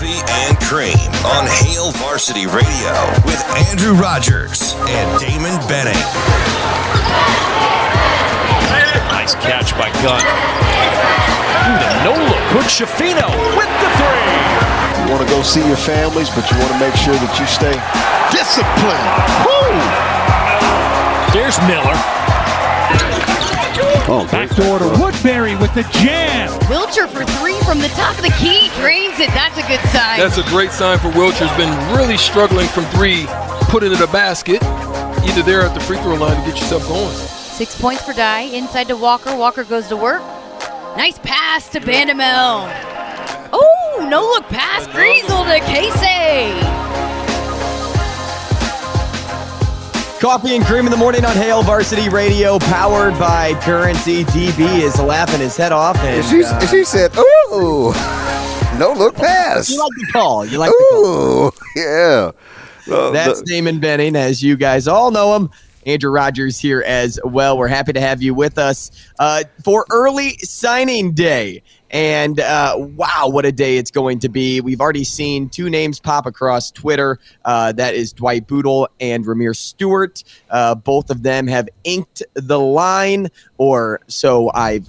Coffee and Cream on Hail Varsity Radio with Andrew Rogers and Damon Benning. Nice catch by Gunn. Ooh, the no look. Quick Shafino with the three. You want to go see your families, but you want to make sure that you stay disciplined. Woo! There's Miller. Oh, Backdoor to Woodbury with the jam. Wilcher for three from the top of the key. Drains it. That's a good sign. That's a great sign for Wilcher. Has been really struggling from three. Put it in a basket. Either there at the free throw line to get yourself going. Six points for Dye. Inside to Walker. Walker goes to work. Nice pass to Bandoumel. Oh, no look pass. Griesel to Casey. Coffee and cream in the morning on Hail Varsity Radio, powered by Currency. DB is laughing his head off, and she, uh, she said, "Ooh, no look pass." You like the call. You like Ooh, the call. yeah. Uh, That's the- Damon Benning, as you guys all know him. Andrew Rogers here as well. We're happy to have you with us uh, for early signing day. And uh, wow, what a day it's going to be. We've already seen two names pop across Twitter. Uh, that is Dwight Bootle and Ramir Stewart. Uh, both of them have inked the line, or so I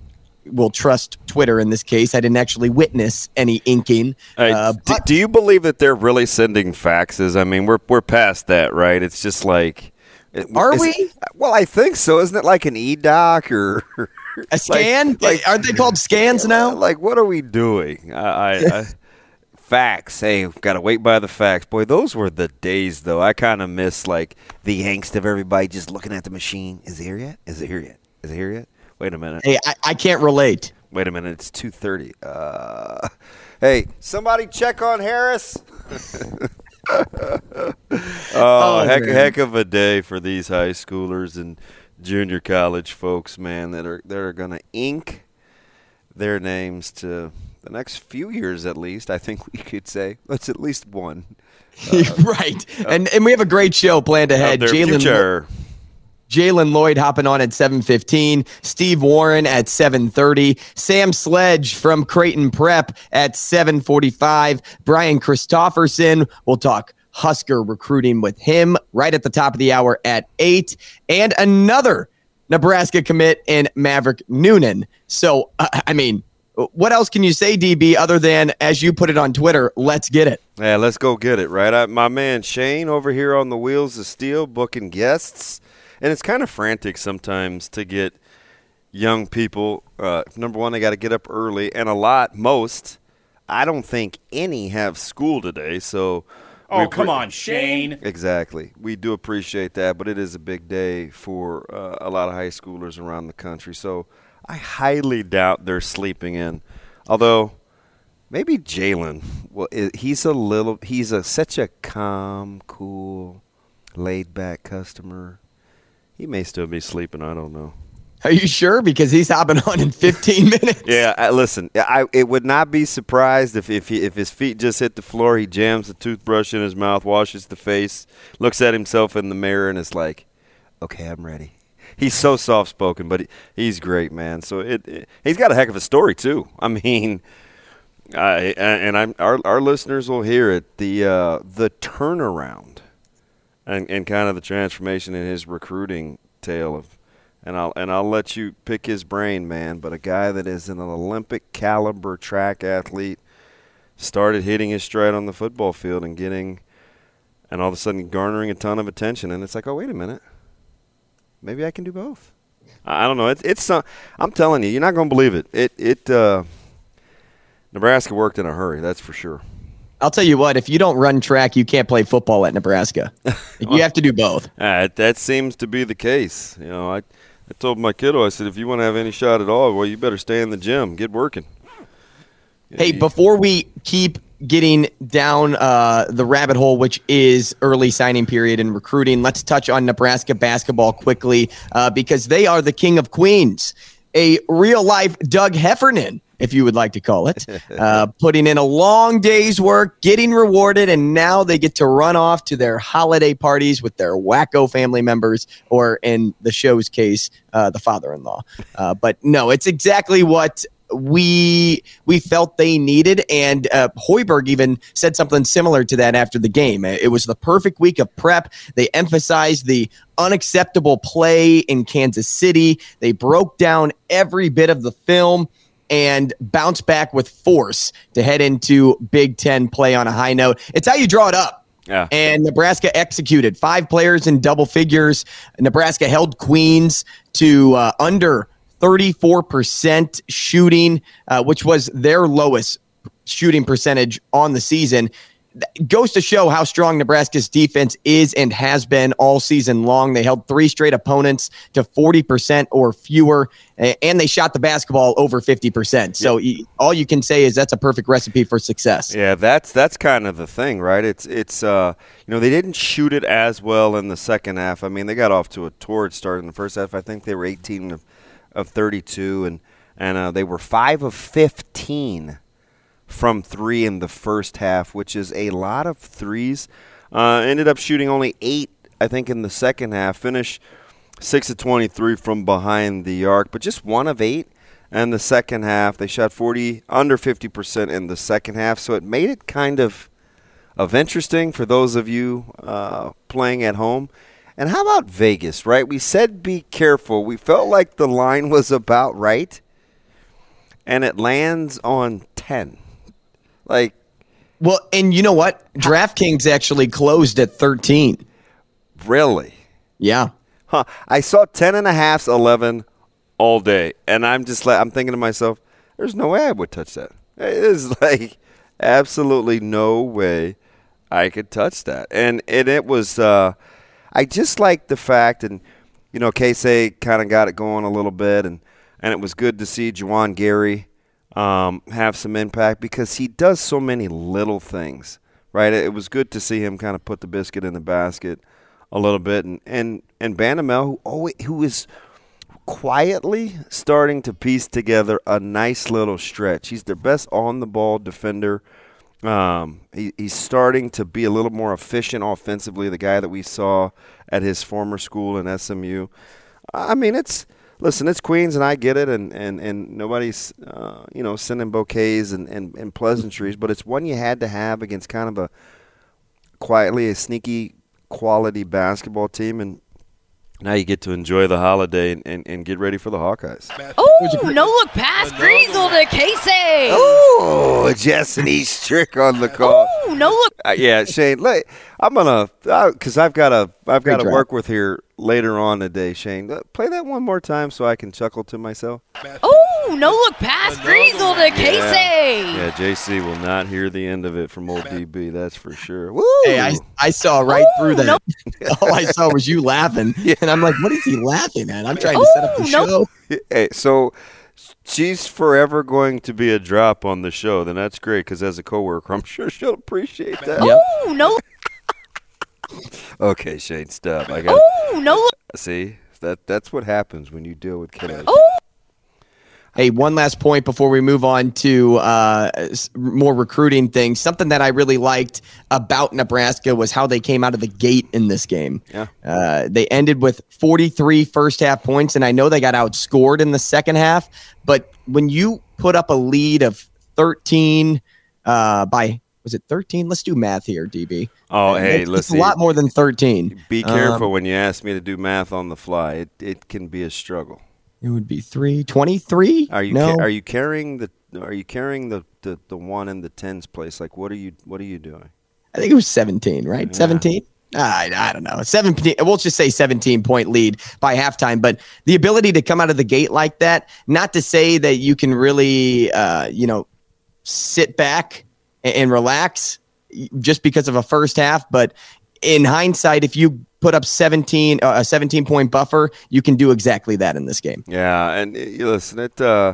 will trust Twitter in this case. I didn't actually witness any inking. Uh, but- do you believe that they're really sending faxes? I mean, we're we're past that, right? It's just like, it- Are we? Well, I think so. Isn't it like an e doc or a scan? Like aren't they called scans now? Like, what are we doing? I, I, I facts. Hey, got to wait by the facts. Boy, those were the days, though. I kind of miss like the angst of everybody just looking at the machine. Is it here yet? Is it here yet? Is it here yet? Wait a minute. Hey, I, I can't relate. Wait a minute. It's two thirty. Uh, hey, somebody check on Harris. oh, Oh, heck, man. heck of a day for these high schoolers and junior college folks, man. That are that are going to ink their names to the next few years, at least. I think we could say that's at least one. right. Uh, and and we have a great show planned ahead. Future. Jalen Lloyd hopping on at 7:15, Steve Warren at 7:30, Sam Sledge from Creighton Prep at 7:45, Brian Christofferson. We'll talk Husker recruiting with him right at the top of the hour at 8 and another Nebraska commit in Maverick Noonan. So, uh, I mean, what else can you say DB other than as you put it on Twitter, let's get it. Yeah, let's go get it, right? I, my man Shane over here on the Wheels of Steel booking guests. And it's kind of frantic sometimes to get young people. Uh, number one, they got to get up early. And a lot, most, I don't think any have school today. So. Oh, come pre- on, Shane. Exactly. We do appreciate that, but it is a big day for uh, a lot of high schoolers around the country. So I highly doubt they're sleeping in. Although maybe Jalen, well, he's a little, he's a such a calm, cool, laid back customer. He may still be sleeping. I don't know. Are you sure? Because he's hopping on in 15 minutes. Yeah, I, listen. I it would not be surprised if if he, if his feet just hit the floor, he jams the toothbrush in his mouth, washes the face, looks at himself in the mirror, and is like, "Okay, I'm ready." He's so soft spoken, but he, he's great, man. So it, it he's got a heck of a story too. I mean, I and I'm our our listeners will hear it. The uh, the turnaround and and kind of the transformation in his recruiting tale of and I'll and I'll let you pick his brain, man. But a guy that is an Olympic caliber track athlete started hitting his stride on the football field and getting, and all of a sudden garnering a ton of attention. And it's like, oh wait a minute, maybe I can do both. I don't know. It's it's some, I'm telling you, you're not going to believe it. It it uh, Nebraska worked in a hurry. That's for sure. I'll tell you what, if you don't run track, you can't play football at Nebraska. you have to do both. Uh, that seems to be the case. You know, I I told my kiddo, I said, if you want to have any shot at all, well, you better stay in the gym, get working. Hey, before we keep getting down uh, the rabbit hole, which is early signing period and recruiting, let's touch on Nebraska basketball quickly uh, because they are the king of queens. A real life Doug Heffernan, if you would like to call it, uh, putting in a long day's work, getting rewarded, and now they get to run off to their holiday parties with their wacko family members, or in the show's case, uh, the father in law. Uh, but no, it's exactly what we we felt they needed, and uh, Hoiberg even said something similar to that after the game. It was the perfect week of prep. They emphasized the unacceptable play in Kansas City. They broke down every bit of the film and bounce back with force to head into Big Ten play on a high note. It's how you draw it up. Yeah. And Nebraska executed five players in double figures. Nebraska held Queens to uh, under 34% shooting, uh, which was their lowest shooting percentage on the season. Goes to show how strong Nebraska's defense is and has been all season long. They held three straight opponents to 40% or fewer, and they shot the basketball over 50%. So yep. all you can say is that's a perfect recipe for success. Yeah, that's that's kind of the thing, right? It's it's uh, you know, they didn't shoot it as well in the second half. I mean, they got off to a torrid start in the first half. I think they were 18 of, of 32 and and uh, they were 5 of 15 from three in the first half, which is a lot of threes. Uh, ended up shooting only eight, I think, in the second half. Finished six of 23 from behind the arc, but just one of eight. And the second half, they shot 40 under 50% in the second half, so it made it kind of of interesting for those of you uh, playing at home. And how about Vegas, right? We said be careful. We felt like the line was about right, and it lands on 10. Like, well, and you know what? DraftKings actually closed at 13. Really? Yeah. Huh. I saw 10 and a half, 11 all day. And I'm just like, I'm thinking to myself, there's no way I would touch that. It is like absolutely no way I could touch that. And, and it was, uh, I just like the fact, and, you know, Keisei kind of got it going a little bit, and, and it was good to see Juwan Gary um, have some impact because he does so many little things, right? It was good to see him kind of put the biscuit in the basket a little bit, and and and Bandoumel, who always, who is quietly starting to piece together a nice little stretch. He's their best on the ball defender. Um, he, he's starting to be a little more efficient offensively. The guy that we saw at his former school in SMU. I mean, it's listen, it's Queens, and I get it, and and and nobody's uh, you know sending bouquets and, and and pleasantries, but it's one you had to have against kind of a quietly a sneaky quality basketball team, and now you get to enjoy the holiday and, and, and get ready for the Hawkeyes. Oh, no look pass, Griesel to Casey. Oh, just an East trick on the call. Oh, no look. Uh, yeah, Shane. Look, I'm gonna because uh, I've got to I've got to work with here later on today, Shane. Uh, play that one more time so I can chuckle to myself. Oh, no look pass, Griesel to Keisei. Yeah. yeah, JC will not hear the end of it from old DB. That's for sure. Woo! Hey, I, I saw right Ooh, through that. No. All I saw was you laughing, and I'm like, what is he laughing at? I'm trying to set up the no. show. Hey, so she's forever going to be a drop on the show, then that's great because as a coworker, I'm sure she'll appreciate that. Oh no! okay, Shane, stop. I got. Oh no! See that that's what happens when you deal with kids. Oh. Hey, one last point before we move on to uh, more recruiting things. Something that I really liked about Nebraska was how they came out of the gate in this game. Yeah. Uh, they ended with 43 first half points, and I know they got outscored in the second half. But when you put up a lead of 13 uh, by was it 13? Let's do math here, DB. Oh, hey, it's, listen. It's a lot more than 13. Be careful um, when you ask me to do math on the fly. It it can be a struggle. It would be three twenty-three. Are you no. ca- are you carrying the are you carrying the, the, the one in the tens place? Like what are you what are you doing? I think it was seventeen, right? Yeah. Seventeen. I, I don't know. 17, we'll just say 17 point lead by halftime. But the ability to come out of the gate like that, not to say that you can really, uh, you know, sit back and, and relax just because of a first half. But in hindsight, if you put up 17 uh, a 17 point buffer, you can do exactly that in this game. Yeah, and listen, it uh,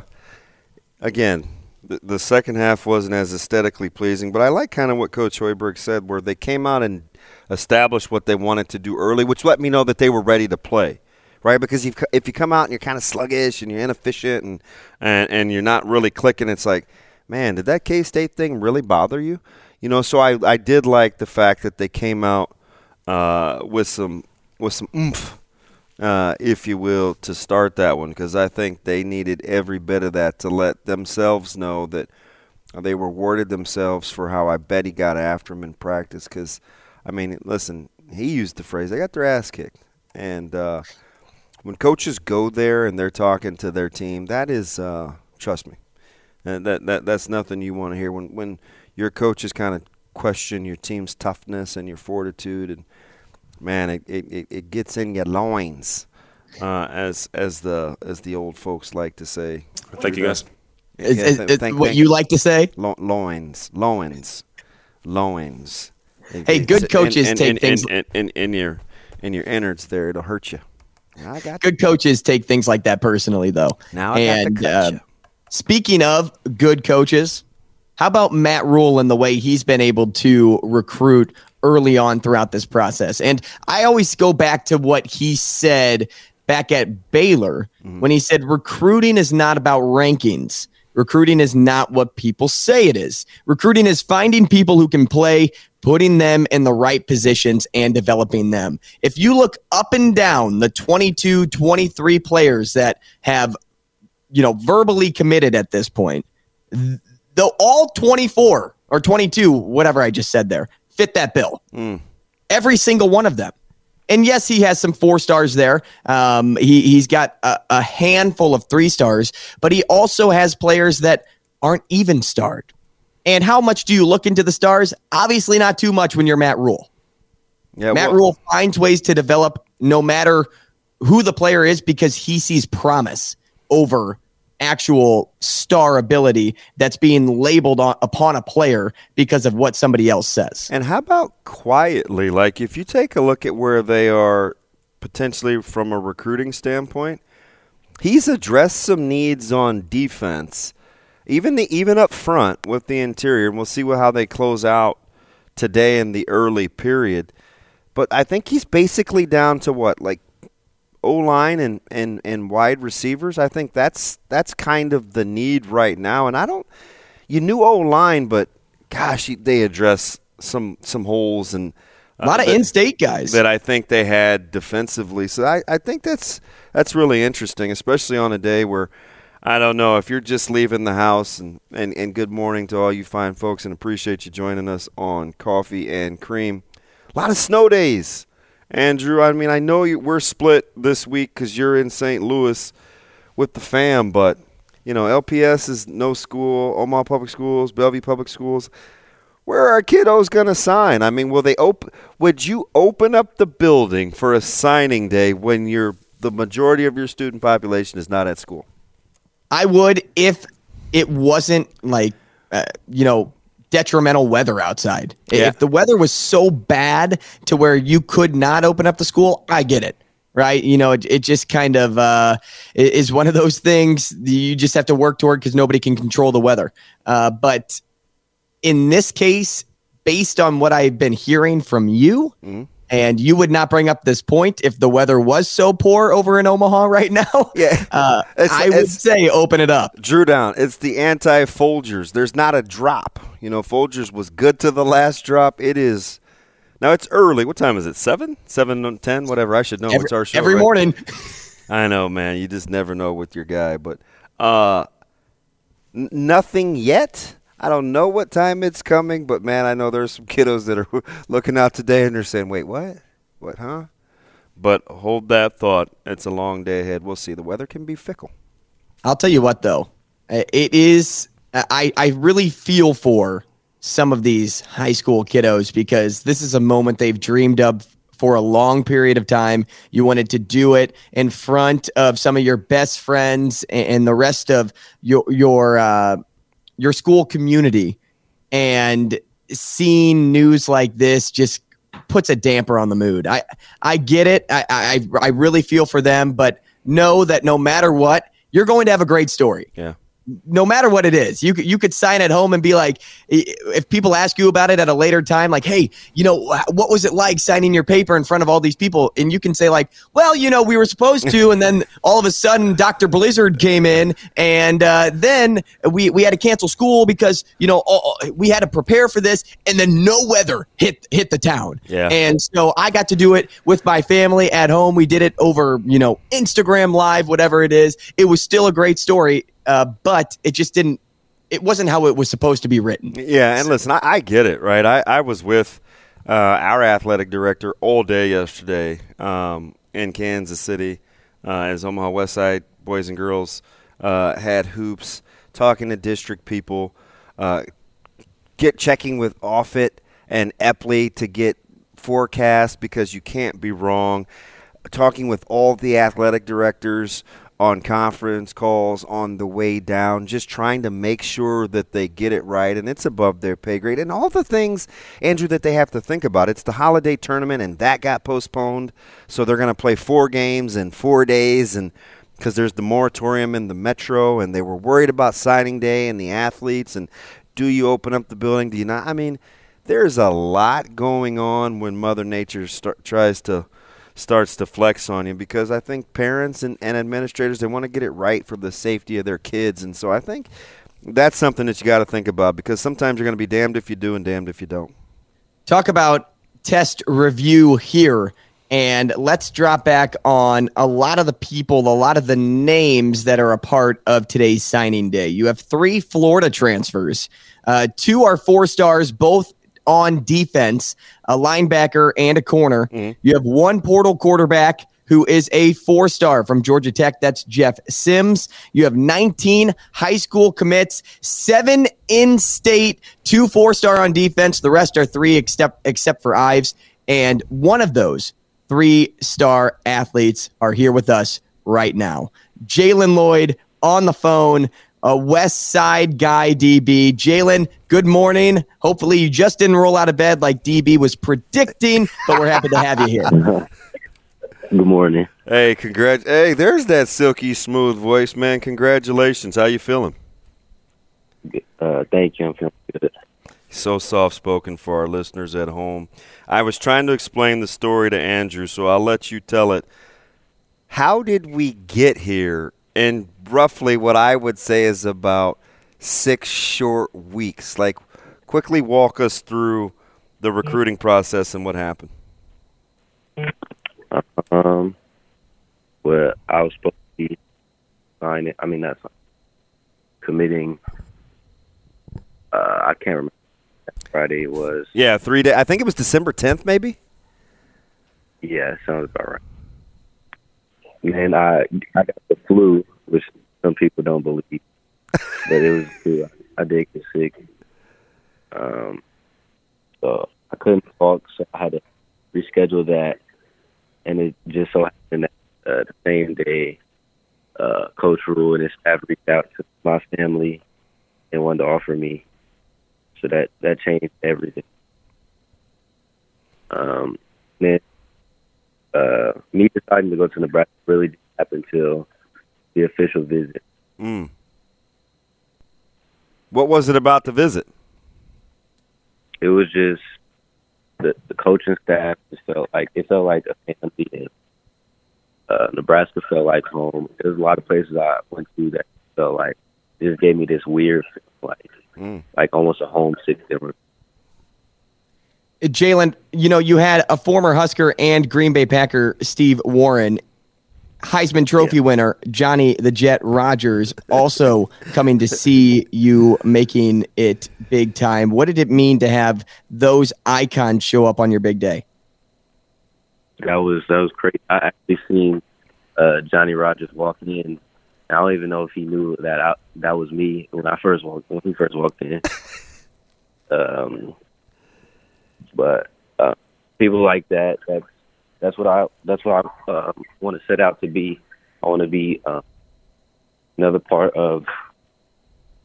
again, the, the second half wasn't as aesthetically pleasing, but I like kind of what Coach Hoiberg said, where they came out and established what they wanted to do early, which let me know that they were ready to play. Right, because if if you come out and you're kind of sluggish and you're inefficient and, and and you're not really clicking, it's like, man, did that K State thing really bother you? You know, so I I did like the fact that they came out uh, with some with some oomph, uh, if you will, to start that one because I think they needed every bit of that to let themselves know that they rewarded themselves for how I bet he got after him in practice. Because I mean, listen, he used the phrase "they got their ass kicked," and uh, when coaches go there and they're talking to their team, that is, uh, trust me, that, that that that's nothing you want to hear. When when your coaches kind of question your team's toughness and your fortitude, and man, it it, it gets in your loins, uh, as as the as the old folks like to say. Thank you, guys. Is, is, is what you like to say? Lo- loins, loins, loins. It- Hey, good coaches and, take and, things- and, and, and in your in your innards there. It'll hurt you. I got Good coaches take things like that personally, though. Now I got to and uh, you. speaking of good coaches, how about Matt Rhule and the way he's been able to recruit early on throughout this process? And I always go back to what he said back at Baylor mm-hmm. when he said recruiting is not about rankings. Recruiting is not what people say it is. Recruiting is finding people who can play, putting them in the right positions, and developing them. If you look up and down the 22, 23 players that have, you know, verbally committed at this point, though all 24 or 22, whatever I just said there, fit that bill. Every single one of them. And yes, he has some four stars there. Um, he, he's got a, a handful of three stars, but he also has players that aren't even starred. And how much do you look into the stars? Obviously, not too much when you're Matt Rhule. Yeah, Matt well- Rhule finds ways to develop no matter who the player is because he sees promise over actual star ability that's being labeled on, upon a player because of what somebody else says. And how about quietly? Like, if you take a look at where they are potentially from a recruiting standpoint, he's addressed some needs on defense, even the even up front with the interior. And we'll see how they close out today in the early period. But I think he's basically down to what, like O line and, and, and wide receivers. I think that's that's kind of the need right now. And I don't you knew O line, but gosh, they address some some holes and A lot of that- in-state guys. that I think they had defensively. So I, I think that's that's really interesting, especially on a day where I don't know if you're just leaving the house and, and, and good morning to all you fine folks and appreciate you joining us on Coffee and Cream. A lot of snow days. Andrew, I mean, I know you, we're split this week because you're in St. Louis with the fam, but you know, LPS is no school, Omaha Public Schools, Bellevue Public Schools. Where are kiddos going to sign? I mean, will they open? Would you open up the building for a signing day when you're the majority of your student population is not at school? I would if it wasn't like, uh, you know, detrimental weather outside. Yeah. If the weather was so bad to where you could not open up the school, I get it. Right. You know, it, it just kind of uh, is one of those things you just have to work toward because nobody can control the weather. Uh, but in this case, based on what I've been hearing from you, and you would not bring up this point if the weather was so poor over in Omaha right now. Yeah. Uh, I would say open it up. Drew down. It's the anti Folgers. There's not a drop. You know, Folgers was good to the last drop. It is. Now it's early. What time is it? Seven, seven, ten, whatever. I should know. Every, it's our show every right? morning. I know, man. You just never know with your guy. But uh, n- nothing yet. I don't know what time it's coming, but man, I know there's some kiddos that are looking out today and they're saying, "Wait, what? What? Huh?" But hold that thought. It's a long day ahead. We'll see. The weather can be fickle. I'll tell you what, though, it is. I I really feel for some of these high school kiddos because this is a moment they've dreamed of for a long period of time. You wanted to do it in front of some of your best friends and the rest of your your uh, your school community, and seeing news like this just puts a damper on the mood. I I get it. I I, I really feel for them, but know that no matter what, you're going to have a great story. Yeah no matter what it is, you could you could sign at home and be like, if people ask you about it at a later time, like, hey, you know, what was it like signing your paper in front of all these people? And you can say like, well, you know, we were supposed to, and then all of a sudden, Doctor Blizzard came in, and uh, then we we had to cancel school because you know all, we had to prepare for this, and then no weather hit hit the town. Yeah. And so I got to do it with my family at home. We did it over, you know, Instagram Live, whatever it is. It was still a great story uh, but it just didn't. It wasn't how it was supposed to be written. Yeah, and listen, I, I get it, right? I, I was with uh, our athletic director all day yesterday um, in Kansas City uh, as Omaha West Side boys and girls uh, had hoops, talking to district people, uh, get checking with Offutt and Eppley to get forecasts because you can't be wrong. Talking with all the athletic directors on conference calls on the way down, just trying to make sure that they get it right and it's above their pay grade. And all the things, Andrew, that they have to think about. It's the holiday tournament and that got postponed. So they're going to play four games in four days and because there's the moratorium in the metro and they were worried about signing day and the athletes and do you open up the building? Do you not? I mean, there's a lot going on when Mother Nature start, tries to – starts to flex on you because I think parents and, and administrators they want to get it right for the safety of their kids, and so I think that's something that you got to think about because sometimes you're going to be damned if you do and damned if you don't. Talk about test review here. And let's drop back on a lot of the people, a lot of the names that are a part of today's signing day. You have three Florida transfers. Uh, two are four stars, both on defense, a linebacker and a corner. Mm-hmm. You have one portal quarterback who is a four star from Georgia Tech. That's Jeff Sims. You have 19 high school commits, seven in state, two four star on defense. The rest are three except, except for Ives. And one of those three star athletes are here with us right now. Jalen Lloyd on the phone a West Side guy, DB. Jalen, good morning. Hopefully, you just didn't roll out of bed like DB was predicting, but we're happy to have you here. Good morning. Hey, congrats. Hey, there's that silky smooth voice, man. Congratulations. How you feeling? Uh, thank you. I'm feeling good. So soft spoken for our listeners at home. I was trying to explain the story to Andrew, so I'll let you tell it. How did we get here in roughly what I would say is about six short weeks. Like, quickly walk us through the recruiting process and what happened. Um, well, I was supposed to be signing. I mean, that's committing. Uh, I can't remember. Friday was. Yeah, three days. I think it was December tenth, maybe. Yeah, sounds about right and I I got the flu, which some people don't believe, but it was true. I did get sick. Um, so I couldn't talk, so I had to reschedule that, and it just so happened that uh, the same day, uh, Coach Rhule and his staff reached out to my family and wanted to offer me. So that that changed everything. Um, then uh, me deciding to go to Nebraska really didn't happen until the official visit. Mm. What was it about the visit? It was just the the coaching staff just felt like it felt like a family. And, uh, Nebraska felt like home. There's a lot of places I went to that felt like just gave me this weird, like mm. like almost a homesick feeling. Jalen, you know, you had a former Husker and Green Bay Packer, Steve Warren, Heisman Trophy yeah. winner Johnny the Jet Rodgers, also coming to see you making it big time. What did it mean to have those icons show up on your big day? That was that was crazy. I actually seen uh, Johnny Rodgers walking in. I don't even know if he knew that I, that was me when I first walked when he first walked in. um, but uh, people like that, that's that's what I that's what I uh, want to set out to be. I want to be uh, another part of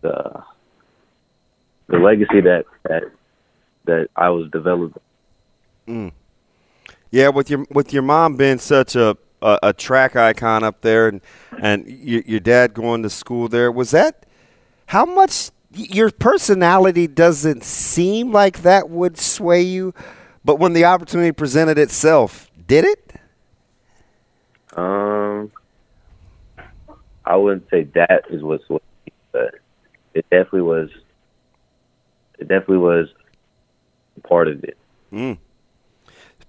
the the legacy that that that I was developing. Mm. Yeah, with your with your mom being such a a, a track icon up there, and and your, your dad going to school there, was that how much your personality doesn't seem like that would sway you, but when the opportunity presented itself, did it? Um, I wouldn't say that is what, but it definitely was. It definitely was part of it. Mm.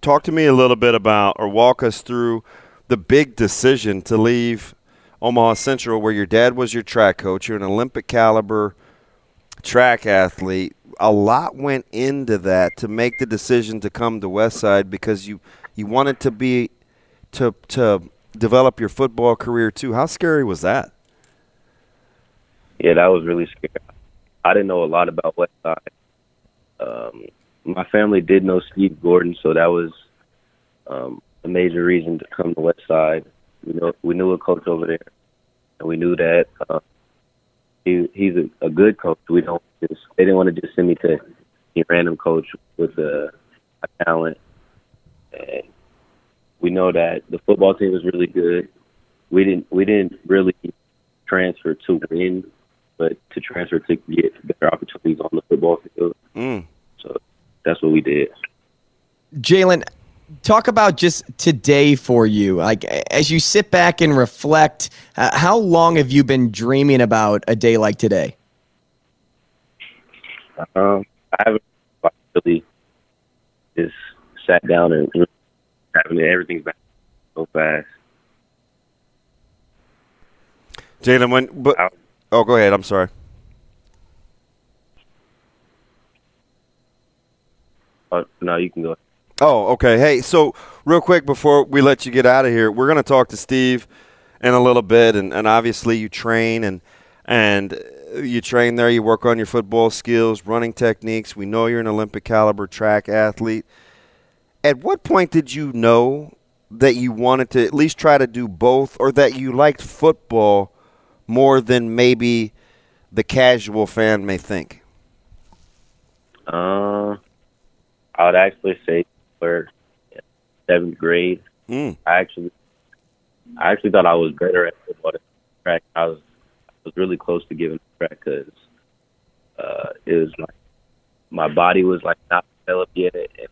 Talk to me a little bit about, or walk us through the big decision to leave Omaha Central, where your dad was your track coach. You're an Olympic caliber track athlete. A lot went into that to make the decision to come to Westside because you you wanted to be to to develop your football career too. How scary was that? Yeah, that was really scary. I didn't know a lot about Westside. Um, my family did know Steve Gordon, so that was um, a major reason to come to Westside. We know we knew a coach over there, and we knew that uh, he he's a, a good coach. We don't just they didn't want to just send me to a random coach with a, a talent, and we know that the football team was really good. We didn't we didn't really transfer to win, but to transfer to get better opportunities on the football field. Mm. So that's what we did. Jalen, talk about just today for you. Like as you sit back and reflect, uh, how long have you been dreaming about a day like today? Um, I haven't really just sat down and having everything's back so fast. Jalen, when but oh, go ahead. I'm sorry. Oh, no, you can go. Oh, okay. Hey, so real quick before we let you get out of here, we're going to talk to Steve in a little bit, and, and obviously you train and and you train there. You work on your football skills, running techniques. We know you're an Olympic caliber track athlete. At what point did you know that you wanted to at least try to do both, or that you liked football more than maybe the casual fan may think? Uh, I would actually say for seventh grade. Mm. I actually, I actually thought I was better at football than track. I was, I was really close to giving track because uh, it was like my body was like not developed yet and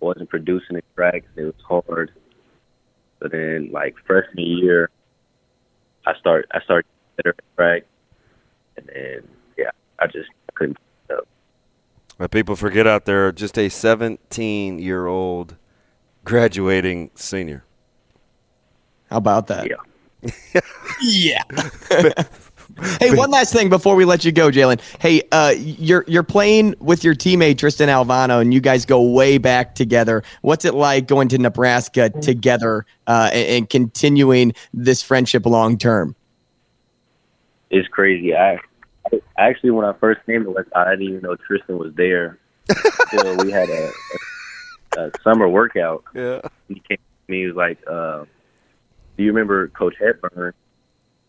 wasn't producing the track. It was hard. But then, like freshman year, I start I started getting better at track, and then yeah, I just couldn't. Keep. But people forget out there, just a 17 year old graduating senior. How about that? Yeah. yeah. hey, one last thing before we let you go, Jalen. Hey, uh, you're you're playing with your teammate Tristan Alvano, and you guys go way back together. What's it like going to Nebraska together uh, and, and continuing this friendship long term? It's crazy. I I- actually, when I first came to West, I didn't even know Tristan was there. Until we had a, a, a summer workout. Yeah. He came to me. He was like, uh, "Do you remember Coach Hepburn?"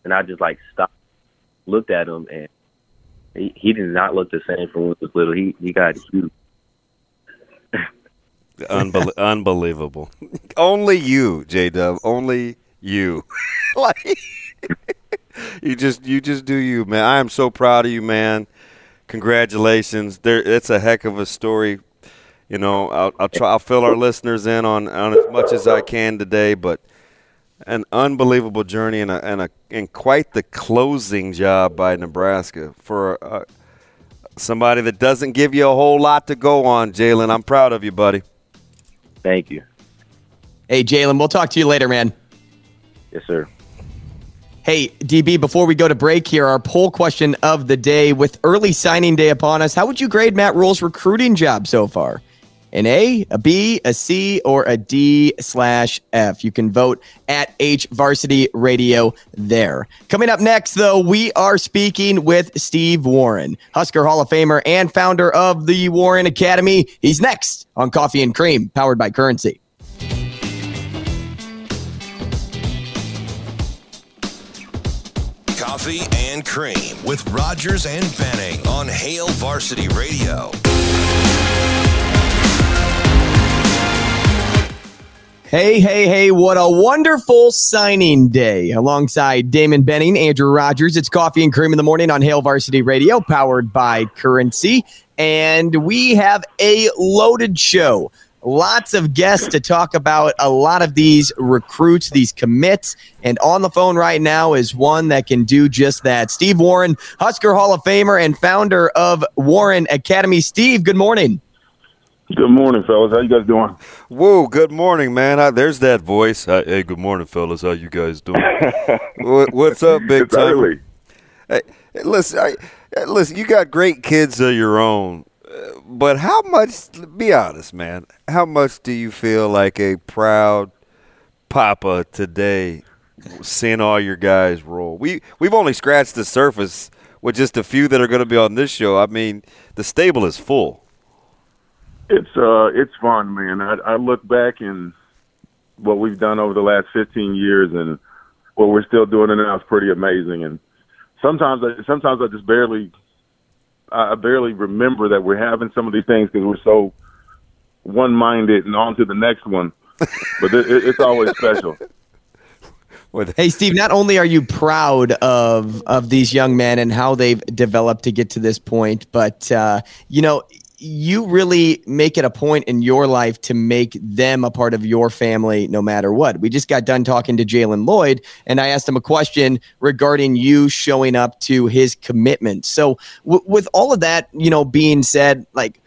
And I just like stopped, looked at him, and he he did not look the same from when he was little. He he got huge. Unbel- unbelievable. Only you, J Dub. Only you. like you just you just do you, man. I am so proud of you, man. Congratulations. There it's a heck of a story. You know, I'll, I'll try I'll fill our listeners in on, on as much as I can today, but an unbelievable journey and a, and a and quite the closing job by Nebraska for uh, somebody that doesn't give you a whole lot to go on, Jalen. I'm proud of you, buddy. Thank you. Hey, Jalen, we'll talk to you later, man. Yes, sir. Hey, DB, before we go to break here, our poll question of the day with early signing day upon us, how would you grade Matt Rhule's recruiting job so far? An A, a B, a C, or a D slash F. You can vote at H Varsity Radio there. Coming up next, though, we are speaking with Steve Warren, Husker Hall of Famer and founder of the Warren Academy. He's next on Coffee and Cream, powered by Currency. Coffee and Cream with Rogers and Benning on Hail Varsity Radio. Hey, hey, hey, what a wonderful signing day. Alongside Damon Benning, Andrew Rogers, it's Coffee and Cream in the Morning on Hail Varsity Radio, powered by Currency. And we have a loaded show. Lots of guests to talk about a lot of these recruits, these commits. And on the phone right now is one that can do just that. Steve Warren, Husker Hall of Famer and founder of Warren Academy. Steve, good morning. Good morning, fellas. How you guys doing? Whoa, good morning, man. I, there's that voice. Hi, hey, good morning, fellas. How you guys doing? what, what's up, big time? Hey, listen, I, listen. You got great kids of your own, uh, but how much? Be honest, man. How much do you feel like a proud papa today, seeing all your guys roll? We we've only scratched the surface with just a few that are going to be on this show. I mean, the stable is full. It's uh, it's fun, man. I, I look back and what we've done over the last 15 years, and what we're still doing and now is pretty amazing. And sometimes, I, sometimes I just barely, I barely remember that we're having some of these things because we're so one-minded and on to the next one. But it, it's always special. Hey Steve, not only are you proud of of these young men and how they've developed to get to this point, but uh, you know you really make it a point in your life to make them a part of your family no matter what. We just got done talking to Jalen Lloyd, and I asked him a question regarding you showing up to his commitment. So, w- with all of that, you know, being said, like,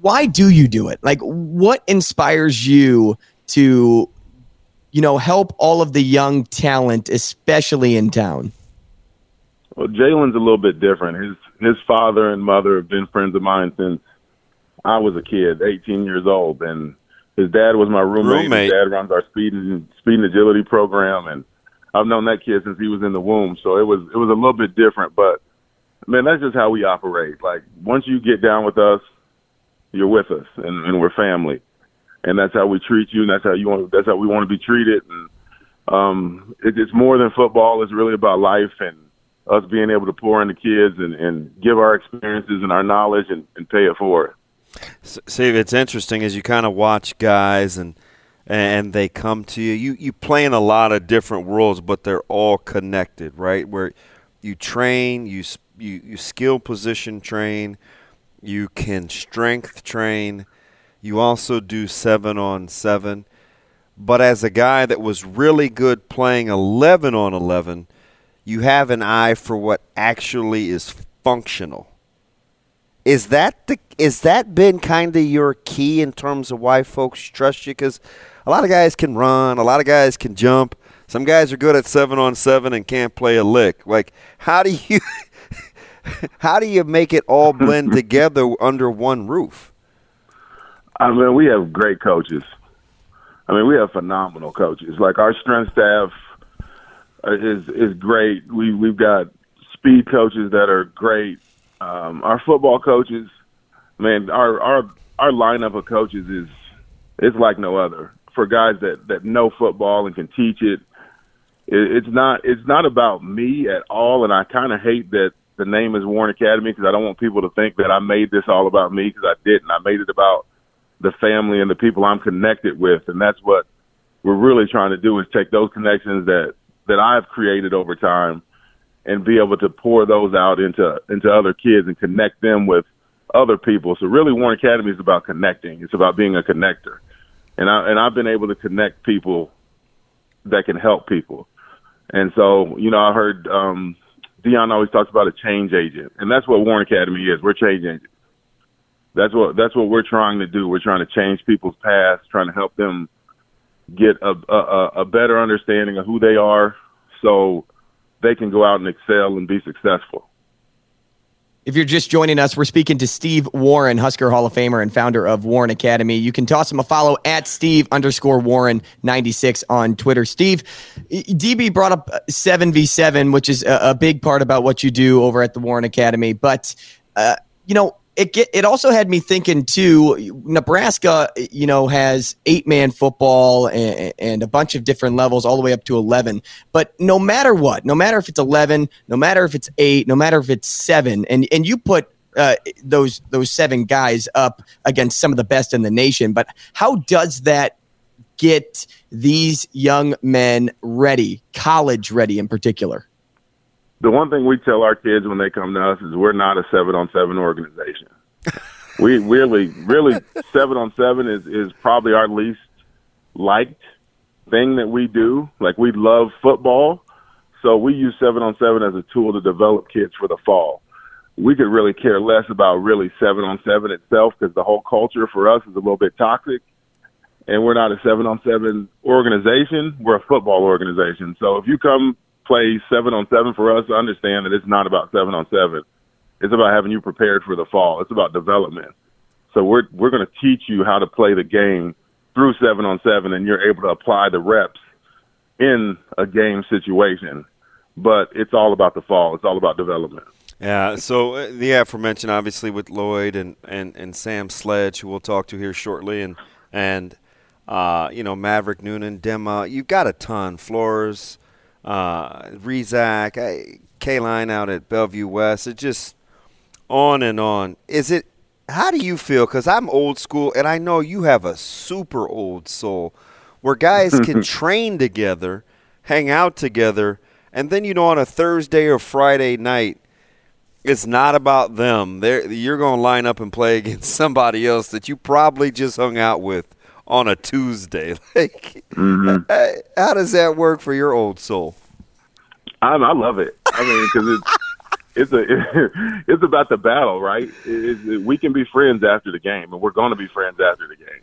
why do you do it? Like, what inspires you to, you know, help all of the young talent, especially in town? Well, Jalen's a little bit different. His his father and mother have been friends of mine since I was a kid, 18 years old, and his dad was my roommate. Roommate. His dad runs our speed and speed and agility program, and I've known that kid since he was in the womb. So it was it was a little bit different, but man, that's just how we operate. Like once you get down with us, you're with us, and, and we're family, and that's how we treat you, and that's how you want. That's how we want to be treated, and um, it, it's more than football. It's really about life and us being able to pour into kids and, and give our experiences and our knowledge and, and pay it forward. See, it's interesting as you kind of watch guys and and they come to you. You you play in a lot of different worlds, but they're all connected, right? Where you train, you you you skill position train, you can strength train, you also do seven on seven. But as a guy that was really good playing eleven on eleven you have an eye for what actually is functional. Is that the is that been kind of your key in terms of why folks trust you? Because a lot of guys can run, a lot of guys can jump. Some guys are good at seven on seven and can't play a lick. Like, how do you how do you make it all blend together under one roof? I mean, we have great coaches. I mean, we have phenomenal coaches. Like our strength staff is is great. We we've got speed coaches that are great. Um, our football coaches, man, our our our lineup of coaches is is like no other for guys that that know football and can teach it. it it's not it's not about me at all, and I kind of hate that the name is Warren Academy because I don't want people to think that I made this all about me because I didn't. I made it about the family and the people I'm connected with, and that's what we're really trying to do is take those connections that that I've created over time and be able to pour those out into into other kids and connect them with other people. So really Warren Academy is about connecting. It's about being a connector. And I and I've been able to connect people that can help people. And so, you know, I heard um Deion always talks about a change agent. And that's what Warren Academy is. We're change agents. That's what that's what we're trying to do. We're trying to change people's paths, trying to help them get a, a, a better understanding of who they are so they can go out and excel and be successful. If you're just joining us, we're speaking to Steve Warren, Husker Hall of Famer and founder of Warren Academy. You can toss him a follow at Steve underscore Warren 96 on Twitter. Steve, DB brought up 7v7, which is a, big part about what you do over at the Warren Academy. But, uh, you know, it get, it also had me thinking too. Nebraska, you know, has eight man football and, and, a bunch of different levels, all the way up to eleven. But no matter what, no matter if it's eleven, no matter if it's eight, no matter if it's seven, and and you put uh, those those seven guys up against some of the best in the nation. But how does that get these young men ready, college ready in particular? The one thing we tell our kids when they come to us is we're not a seven on seven organization. we really, really, seven on seven is, is probably our least liked thing that we do. Like we love football, so we use seven on seven as a tool to develop kids for the fall. We could really care less about really seven on seven itself because the whole culture for us is a little bit toxic and we're not a seven on seven organization. We're a football organization. So if you come play seven on seven for us, understand that it's not about seven on seven. It's about having you prepared for the fall. It's about development. So we're we're going to teach you how to play the game through seven on seven, and you're able to apply the reps in a game situation. But it's all about the fall. It's all about development. Yeah, so uh, the aforementioned, obviously, with Lloyd and, and, and Sam Sledge, who we'll talk to here shortly, and and uh, you know Maverick Noonan, Dema, you've got a ton. Flores, uh, Rizak, K-Line out at Bellevue West. It just on and on. Is it? How do you feel? Because I'm old school, and I know you have a super old soul, where guys can train together, hang out together, and then you know on a Thursday or Friday night, it's not about them. They're, you're going to line up and play against somebody else that you probably just hung out with on a Tuesday. Like, mm-hmm. how does that work for your old soul? I, I love it. I mean, because it's it's a it's about the battle, right? It's, it, we can be friends after the game, and we're going to be friends after the game.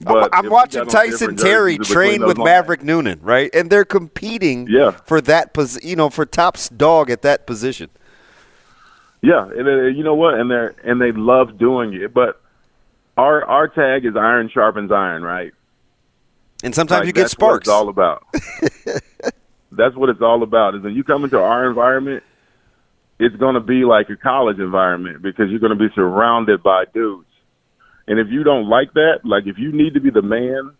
But I'm, I'm watching Tyson Terry train with Maverick Noonan, right? And they're competing yeah. for that position, you know, for top dog at that position. Yeah, and uh, you know what? And they're and they love doing it. But our our tag is iron sharpens iron, right? And sometimes like, you get sparks. it's all about. that's what it's all about. Is when you come into our environment, it's going to be like a college environment because you're going to be surrounded by dudes. And if you don't like that, like if you need to be the man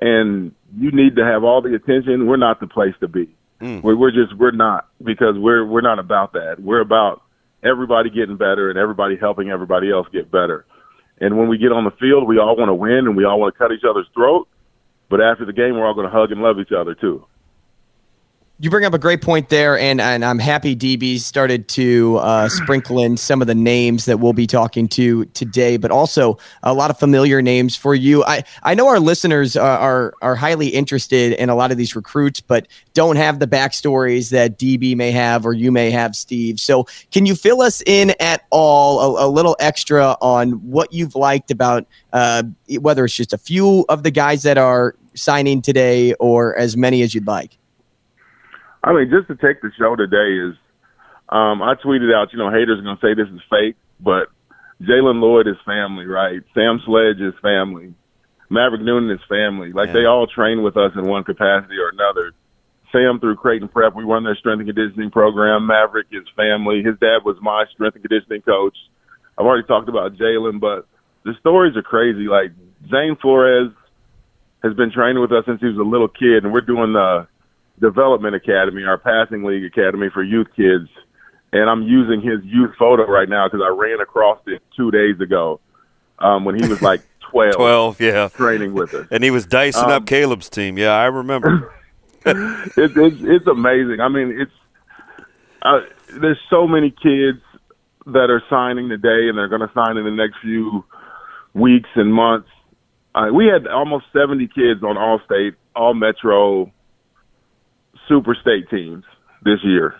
and you need to have all the attention, we're not the place to be. Mm. We're, we're just we're not because we're we're not about that. We're about everybody getting better and everybody helping everybody else get better. And when we get on the field, we all want to win and we all want to cut each other's throat. But after the game, we're all going to hug and love each other too you bring up a great point there, and, and I'm happy DB started to uh, sprinkle in some of the names that we'll be talking to today, but also a lot of familiar names for you. I, I know our listeners are, are, are highly interested in a lot of these recruits, but don't have the backstories that DB may have or you may have, Steve. So can you fill us in at all a, a little extra on what you've liked about uh, whether it's just a few of the guys that are signing today or as many as you'd like? I mean, just to take the show today is, um, I tweeted out, you know, haters are going to say this is fake, but Jalen Lloyd is family, right? Sam Sledge is family. Maverick Noonan is family. Like yeah. they all train with us in one capacity or another. Sam through Creighton Prep, we run their strength and conditioning program. Maverick is family. His dad was my strength and conditioning coach. I've already talked about Jalen, but the stories are crazy. Like Zane Flores has been training with us since he was a little kid, and we're doing the development academy, our passing league academy for youth kids. And I'm using his youth photo right now because I ran across it two days ago um, when he was like 12. 12, yeah. Training with us. And he was dicing um, up Caleb's team. Yeah, I remember. it's, it's, it's amazing. I mean, it's uh, there's so many kids that are signing today and they're going to sign in the next few weeks and months. Uh, we had almost 70 kids on All State, All Metro, super state teams this year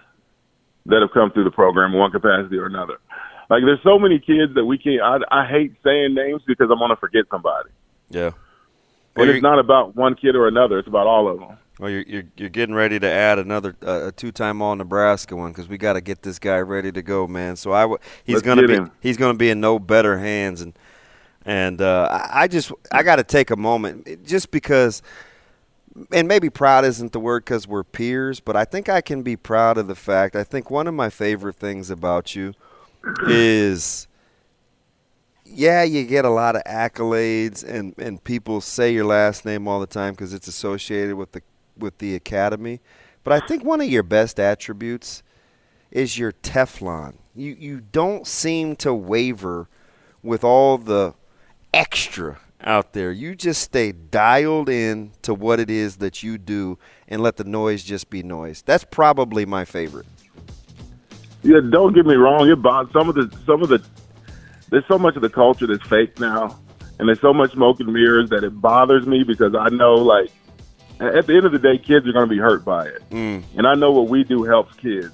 that have come through the program in one capacity or another. Like there's so many kids that we can't. I, I hate saying names because I'm gonna forget somebody. Yeah. Well, it's not about one kid or another. It's about all of them. Well, you're you're, you're getting ready to add another uh, a two-time All Nebraska one because we got to get this guy ready to go, man. So I he's Let's gonna be him. he's gonna be in no better hands, and and uh, I, I just I got to take a moment just because and maybe proud isn't the word because we're peers, but I think I can be proud of the fact. I think one of my favorite things about you is, yeah, you get a lot of accolades, and, and people say your last name all the time because it's associated with the with the academy. But I think one of your best attributes is your Teflon. You you don't seem to waver with all the extra out there. You just stay dialed in to what it is that you do and let the noise just be noise. That's probably my favorite. Yeah, don't get me wrong. It bothers some of the some of the. There's so much of the culture that's fake now, and there's so much smoke and mirrors that it bothers me because I know, like, at the end of the day, kids are going to be hurt by it, mm. and I know what we do helps kids.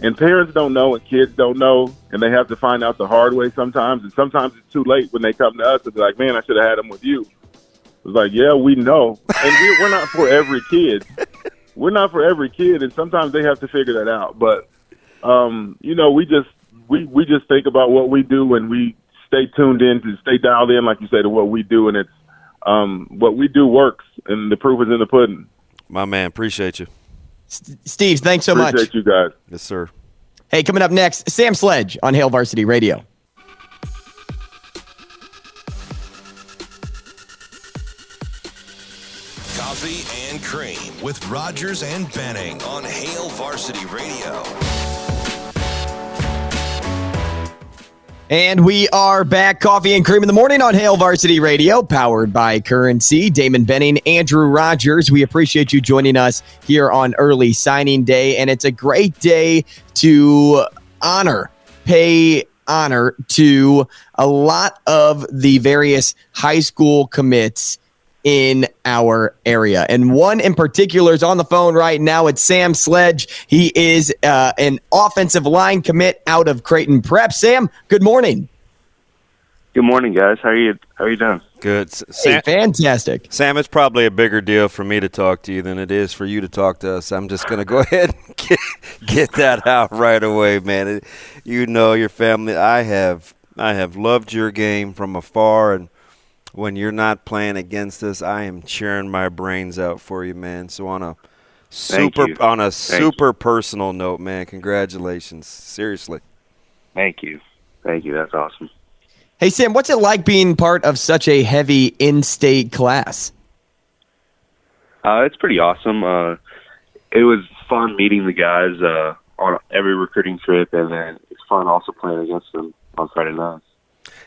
And parents don't know, and kids don't know, and they have to find out the hard way sometimes. And sometimes it's too late when they come to us and be like, "Man, I should have had them with you." It's like, yeah, we know, and we're, we're not for every kid. We're not for every kid, and sometimes they have to figure that out. But um, you know, we just we we just think about what we do, and we stay tuned in to stay dialed in, like you say, to what we do, and it's um, what we do works, and the proof is in the pudding. My man, appreciate you. Steve, thanks so Appreciate much. Appreciate you guys. Yes, sir. Hey, coming up next, Sam Sledge on Hail Varsity Radio. Coffee and Cream with Rogers and Benning on Hail Varsity Radio. And we are back, coffee and cream in the morning on Hail Varsity Radio, powered by Currency. Damon Benning, Andrew Rogers. We appreciate you joining us here on early signing day, and it's a great day to honor, pay honor to a lot of the various high school commits in our area. And one in particular is on the phone right now. It's Sam Sledge. He is uh, an offensive line commit out of Creighton Prep. Sam, good morning. Good morning, guys. How are you? How are you doing? Good. Sam, hey, fantastic. Sam, it's probably a bigger deal for me to talk to you than it is for you to talk to us. I'm just going to go ahead and get, get that out right away, man. You know your family. I have I have loved your game from afar and when you're not playing against us, I am cheering my brains out for you, man. So on a super on a Thank super you. personal note, man, congratulations. Seriously. Thank you. Thank you. That's awesome. Hey Sam, what's it like being part of such a heavy in-state class? Uh, it's pretty awesome. Uh, it was fun meeting the guys uh, on every recruiting trip, and then it's fun also playing against them on Friday nights.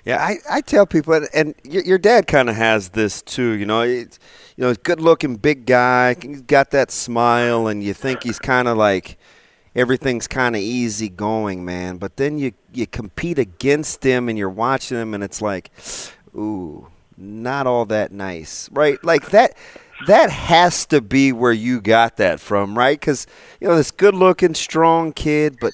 Yeah, I, I tell people, and, and your, your dad kind of has this too. You know, you know, good looking, big guy. He's got that smile, and you think he's kind of like everything's kind of easy going, man. But then you you compete against him, and you're watching him, and it's like, ooh, not all that nice, right? Like that. That has to be where you got that from, right? Because you know this good-looking, strong kid, but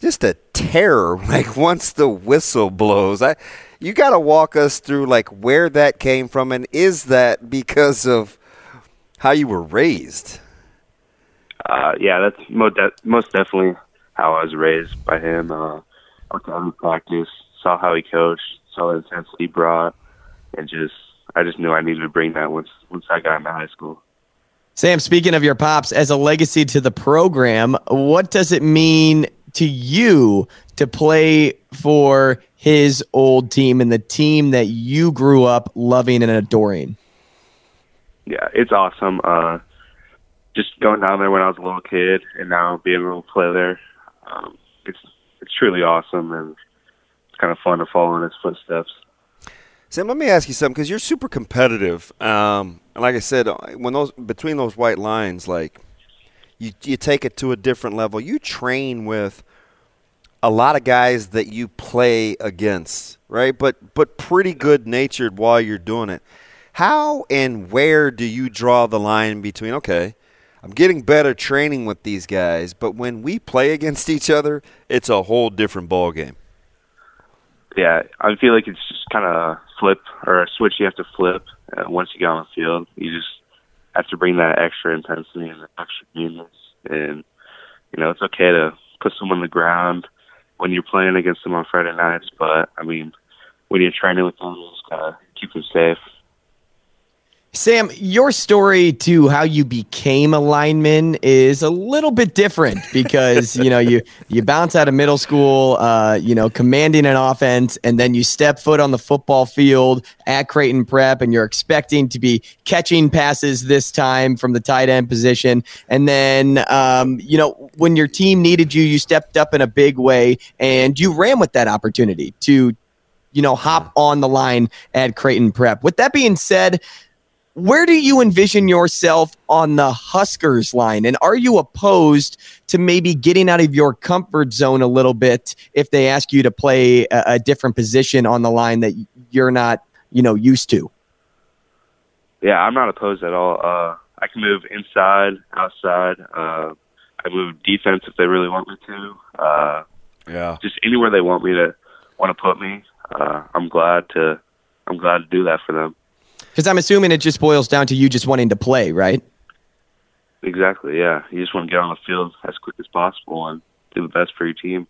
just a terror like once the whistle blows. I you got to walk us through like where that came from and is that because of how you were raised? Uh yeah that's most, de- most definitely how i was raised by him. Uh went to every practice saw how he coached saw the intensity he brought and just i just knew i needed to bring that once once i got into high school. Sam, speaking of your pops, as a legacy to the program, what does it mean to you to play for his old team and the team that you grew up loving and adoring? Yeah, it's awesome. Uh, just going down there when I was a little kid, and now being able to play there, um, it's it's truly awesome, and it's kind of fun to follow in his footsteps. Sam, let me ask you something because you're super competitive. Um, and like I said, when those between those white lines, like you you take it to a different level. You train with a lot of guys that you play against, right? But but pretty good natured while you're doing it. How and where do you draw the line between okay, I'm getting better training with these guys, but when we play against each other, it's a whole different ball game. Yeah, I feel like it's just kind of flip or a switch you have to flip uh, once you get on the field. You just have to bring that extra intensity and extra newness, and you know it's okay to put someone on the ground when you're playing against them on Friday nights. But I mean, when you're training with them, you just gotta keep them safe. Sam, your story to how you became a lineman is a little bit different because you know you you bounce out of middle school, uh, you know, commanding an offense, and then you step foot on the football field at Creighton Prep, and you're expecting to be catching passes this time from the tight end position, and then um, you know when your team needed you, you stepped up in a big way, and you ran with that opportunity to you know, hop on the line at Creighton Prep. With that being said, where do you envision yourself on the Huskers line? And are you opposed to maybe getting out of your comfort zone a little bit if they ask you to play a, a different position on the line that you're not, you know, used to? Yeah, I'm not opposed at all. Uh, I can move inside, outside. Uh, I move defense if they really want me to. Uh, yeah. Just anywhere they want me to want to put me. Uh, I'm glad to. I'm glad to do that for them. Because I'm assuming it just boils down to you just wanting to play, right? Exactly. Yeah. You just want to get on the field as quick as possible and do the best for your team.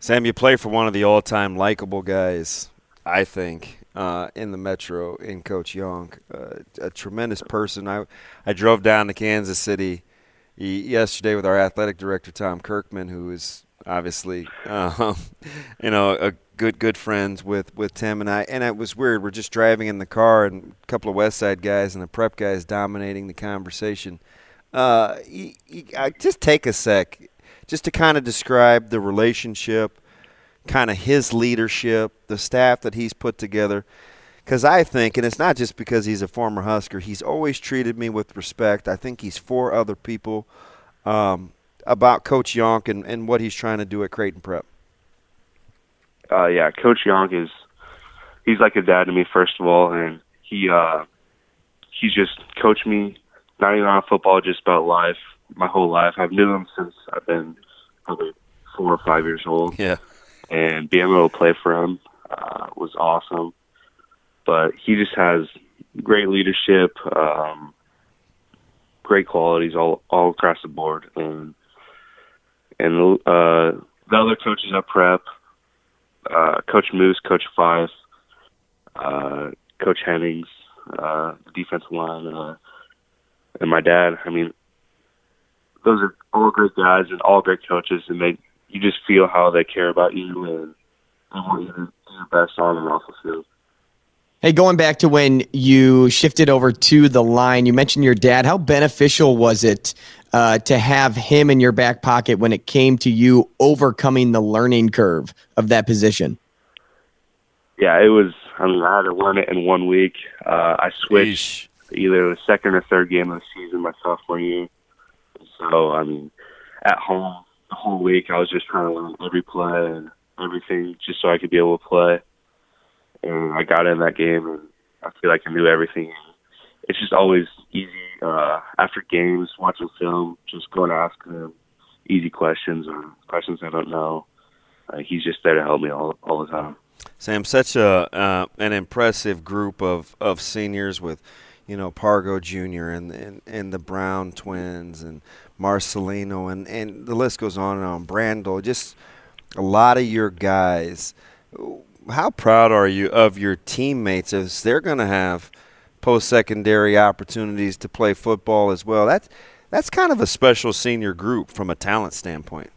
Sam, you play for one of the all-time likable guys, I think, uh, in the Metro, in Coach Young. Uh, a tremendous person. I I drove down to Kansas City yesterday with our athletic director Tom Kirkman, who is obviously, uh, you know, a good good friends with with Tim and I. And it was weird. We're just driving in the car, and a couple of West Side guys and the prep guys dominating the conversation. Uh, he, he, just take a sec, just to kind of describe the relationship, kind of his leadership, the staff that he's put together. Because I think, and it's not just because he's a former Husker, he's always treated me with respect. I think he's for other people um, about Coach Yonk and, and what he's trying to do at Creighton Prep. Uh, yeah, Coach Yonk is he's like a dad to me, first of all, and he uh, he's just coached me not even on football, just about life, my whole life. I've knew him since I've been probably four or five years old. Yeah, and being able to play for him uh, was awesome but he just has great leadership, um, great qualities all all across the board, and and uh, the other coaches at prep, uh, Coach Moose, Coach Fife, uh, Coach Hennings, uh, defensive line, uh, and my dad. I mean, those are all great guys and all great coaches, and they you just feel how they care about you and they want you to do your best on and off the field. Hey, going back to when you shifted over to the line, you mentioned your dad. How beneficial was it uh, to have him in your back pocket when it came to you overcoming the learning curve of that position? Yeah, it was. I mean, I had to learn it in one week. Uh, I switched Eesh. either the second or third game of the season my sophomore year. So, I mean, at home the whole week, I was just trying to learn every play and everything just so I could be able to play and I got in that game, and I feel like I knew everything. It's just always easy uh, after games, watching film, just going to ask him easy questions or questions I don't know. Uh, he's just there to help me all all the time. Sam, such a uh, an impressive group of, of seniors with, you know, Pargo Jr. and, and and the Brown twins and Marcelino and and the list goes on and on. Brandel, just a lot of your guys how proud are you of your teammates as they're going to have post-secondary opportunities to play football as well? That's that's kind of a special senior group from a talent standpoint.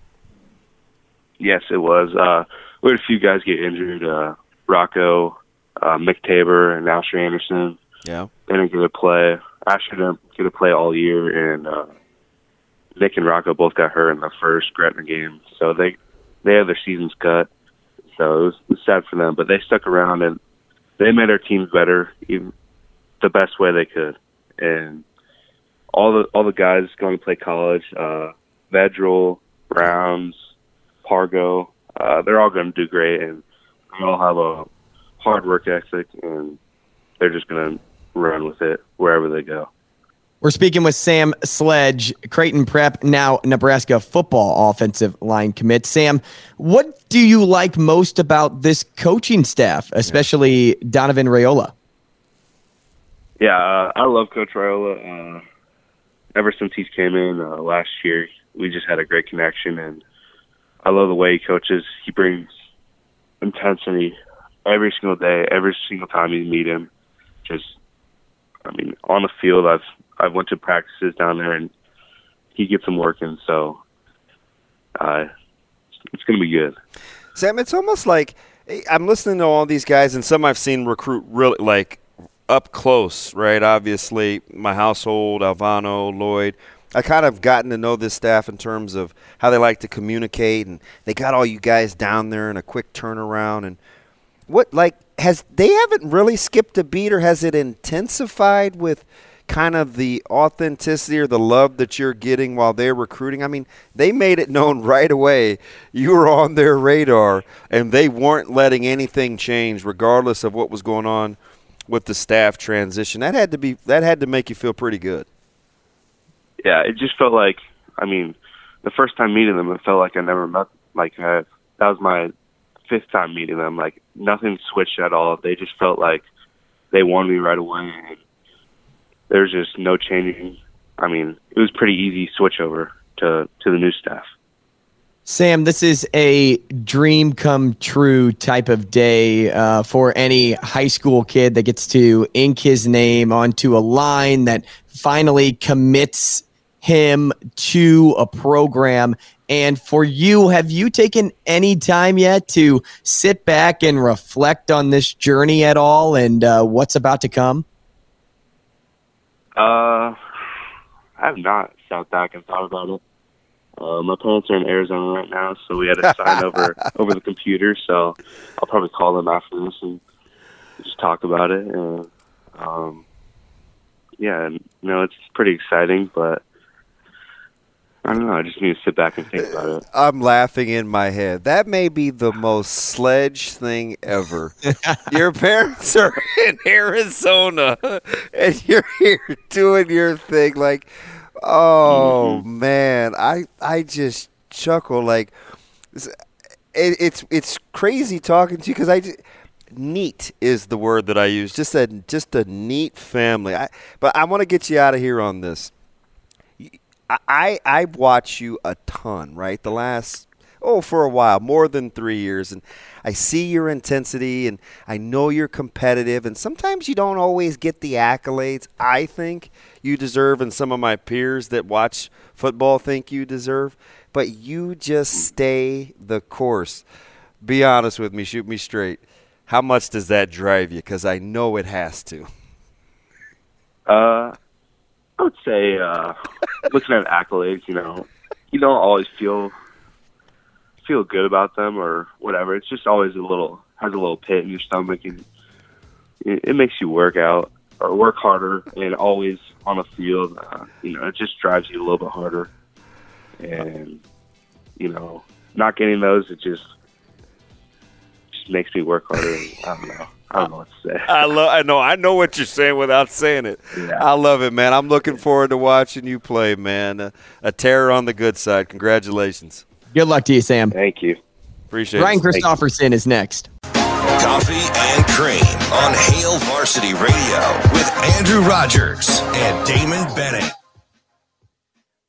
Yes, it was. Uh, we had a few guys get injured. Uh, Rocco, uh, Mick Tabor, and Asher Anderson. Yeah, they didn't get to play. Asher didn't get to play all year, and uh, Nick and Rocco both got hurt in the first Gretna game, so they they had their seasons cut. So it was, it was sad for them, but they stuck around and they made our teams better, even the best way they could. And all the all the guys going to play college, uh, Vedral, Browns, Pargo, uh, they're all going to do great, and they all have a hard work ethic, and they're just going to run with it wherever they go. We're speaking with Sam Sledge, Creighton Prep, now Nebraska football offensive line commit. Sam, what do you like most about this coaching staff, especially. Donovan Raiola? Yeah, uh, I love Coach Raiola. Uh, ever since he came in uh, last year, we just had a great connection, and I love the way he coaches. He brings intensity every single day, every single time you meet him. Just, I mean, on the field, I've I've went to practices down there, and he gets them working. So uh, it's going to be good. Sam, it's almost like I'm listening to all these guys, and some I've seen recruit really like up close, right? Obviously, my household, Alvano, Lloyd. I kind of gotten to know this staff in terms of how they like to communicate, and they got all you guys down there in a quick turnaround. And what like has they haven't really skipped a beat, or has it intensified with kind of the authenticity or the love that you're getting while they're recruiting? I mean, they made it known right away you were on their radar, and they weren't letting anything change, regardless of what was going on with the staff transition. That had to be that had to make you feel pretty good. Yeah, it just felt like I mean, the first time meeting them, it felt like I never met. Like I, that was my fifth time meeting them. Like nothing switched at all. They just felt like they wanted me right away. And there's just no changing. I mean, it was pretty easy switch over to to the new staff. Sam, this is a dream come true type of day uh, for any high school kid that gets to ink his name onto a line that finally commits him to a program. And for you, have you taken any time yet to sit back and reflect on this journey at all and uh, what's about to come? Uh, I have not sat back and thought about it. Uh, my parents are in Arizona right now, so we had to sign over over the computer. So I'll probably call them after this and just talk about it. And um, yeah, you know, it's pretty exciting, but I don't know. I just need to sit back and think about it. I'm laughing in my head. That may be the most sledge thing ever. your parents are in Arizona, and you're here doing your thing. Like, oh mm-hmm. man, I I just chuckle. Like, it, it's it's crazy talking to you because I. Just, neat is the word that I use. Just a just a neat family. I, but I want to get you out of here on this. I I watch you a ton, right? The last oh for a while, more than three years, and I see your intensity, and I know you're competitive, and sometimes you don't always get the accolades I think you deserve, and some of my peers that watch football think you deserve, but you just stay the course. Be honest with me, shoot me straight. How much does that drive you? Because I know it has to. Uh, I would say, uh, looking at accolades, you know, you don't always feel feel good about them or whatever. It's just always a little has a little pit in your stomach, and it, it makes you work out or work harder, and always on the field. Uh, you know, it just drives you a little bit harder, and you know, not getting those, it just just makes me work harder. I don't know. I don't know what to say. I love. I know. I know what you're saying without saying it. Yeah. I love it, man. I'm looking forward to watching you play, man. Uh, a terror on the good side. Congratulations. Good luck to you, Sam. Thank you. Appreciate Brian it. Brian Christopherson is next. Coffee and Cream on Hail Varsity Radio with Andrew Rogers and Damon Benning.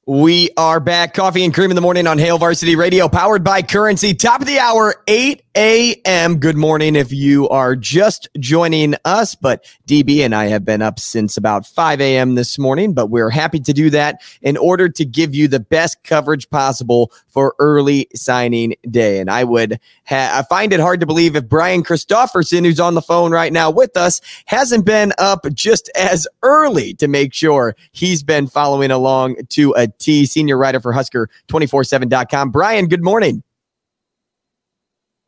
We are back. Coffee and Cream in the morning on Hail Varsity Radio, powered by Currency. Top of the hour, 8 a.m. Good morning if you are just joining us. But DB and I have been up since about 5 a.m. this morning, but we're happy to do that in order to give you the best coverage possible for early signing day. And I would ha- I find it hard to believe if Brian Christopherson, who's on the phone right now with us, hasn't been up just as early to make sure he's been following along to a T, senior writer for Husker247.com. Brian, good morning.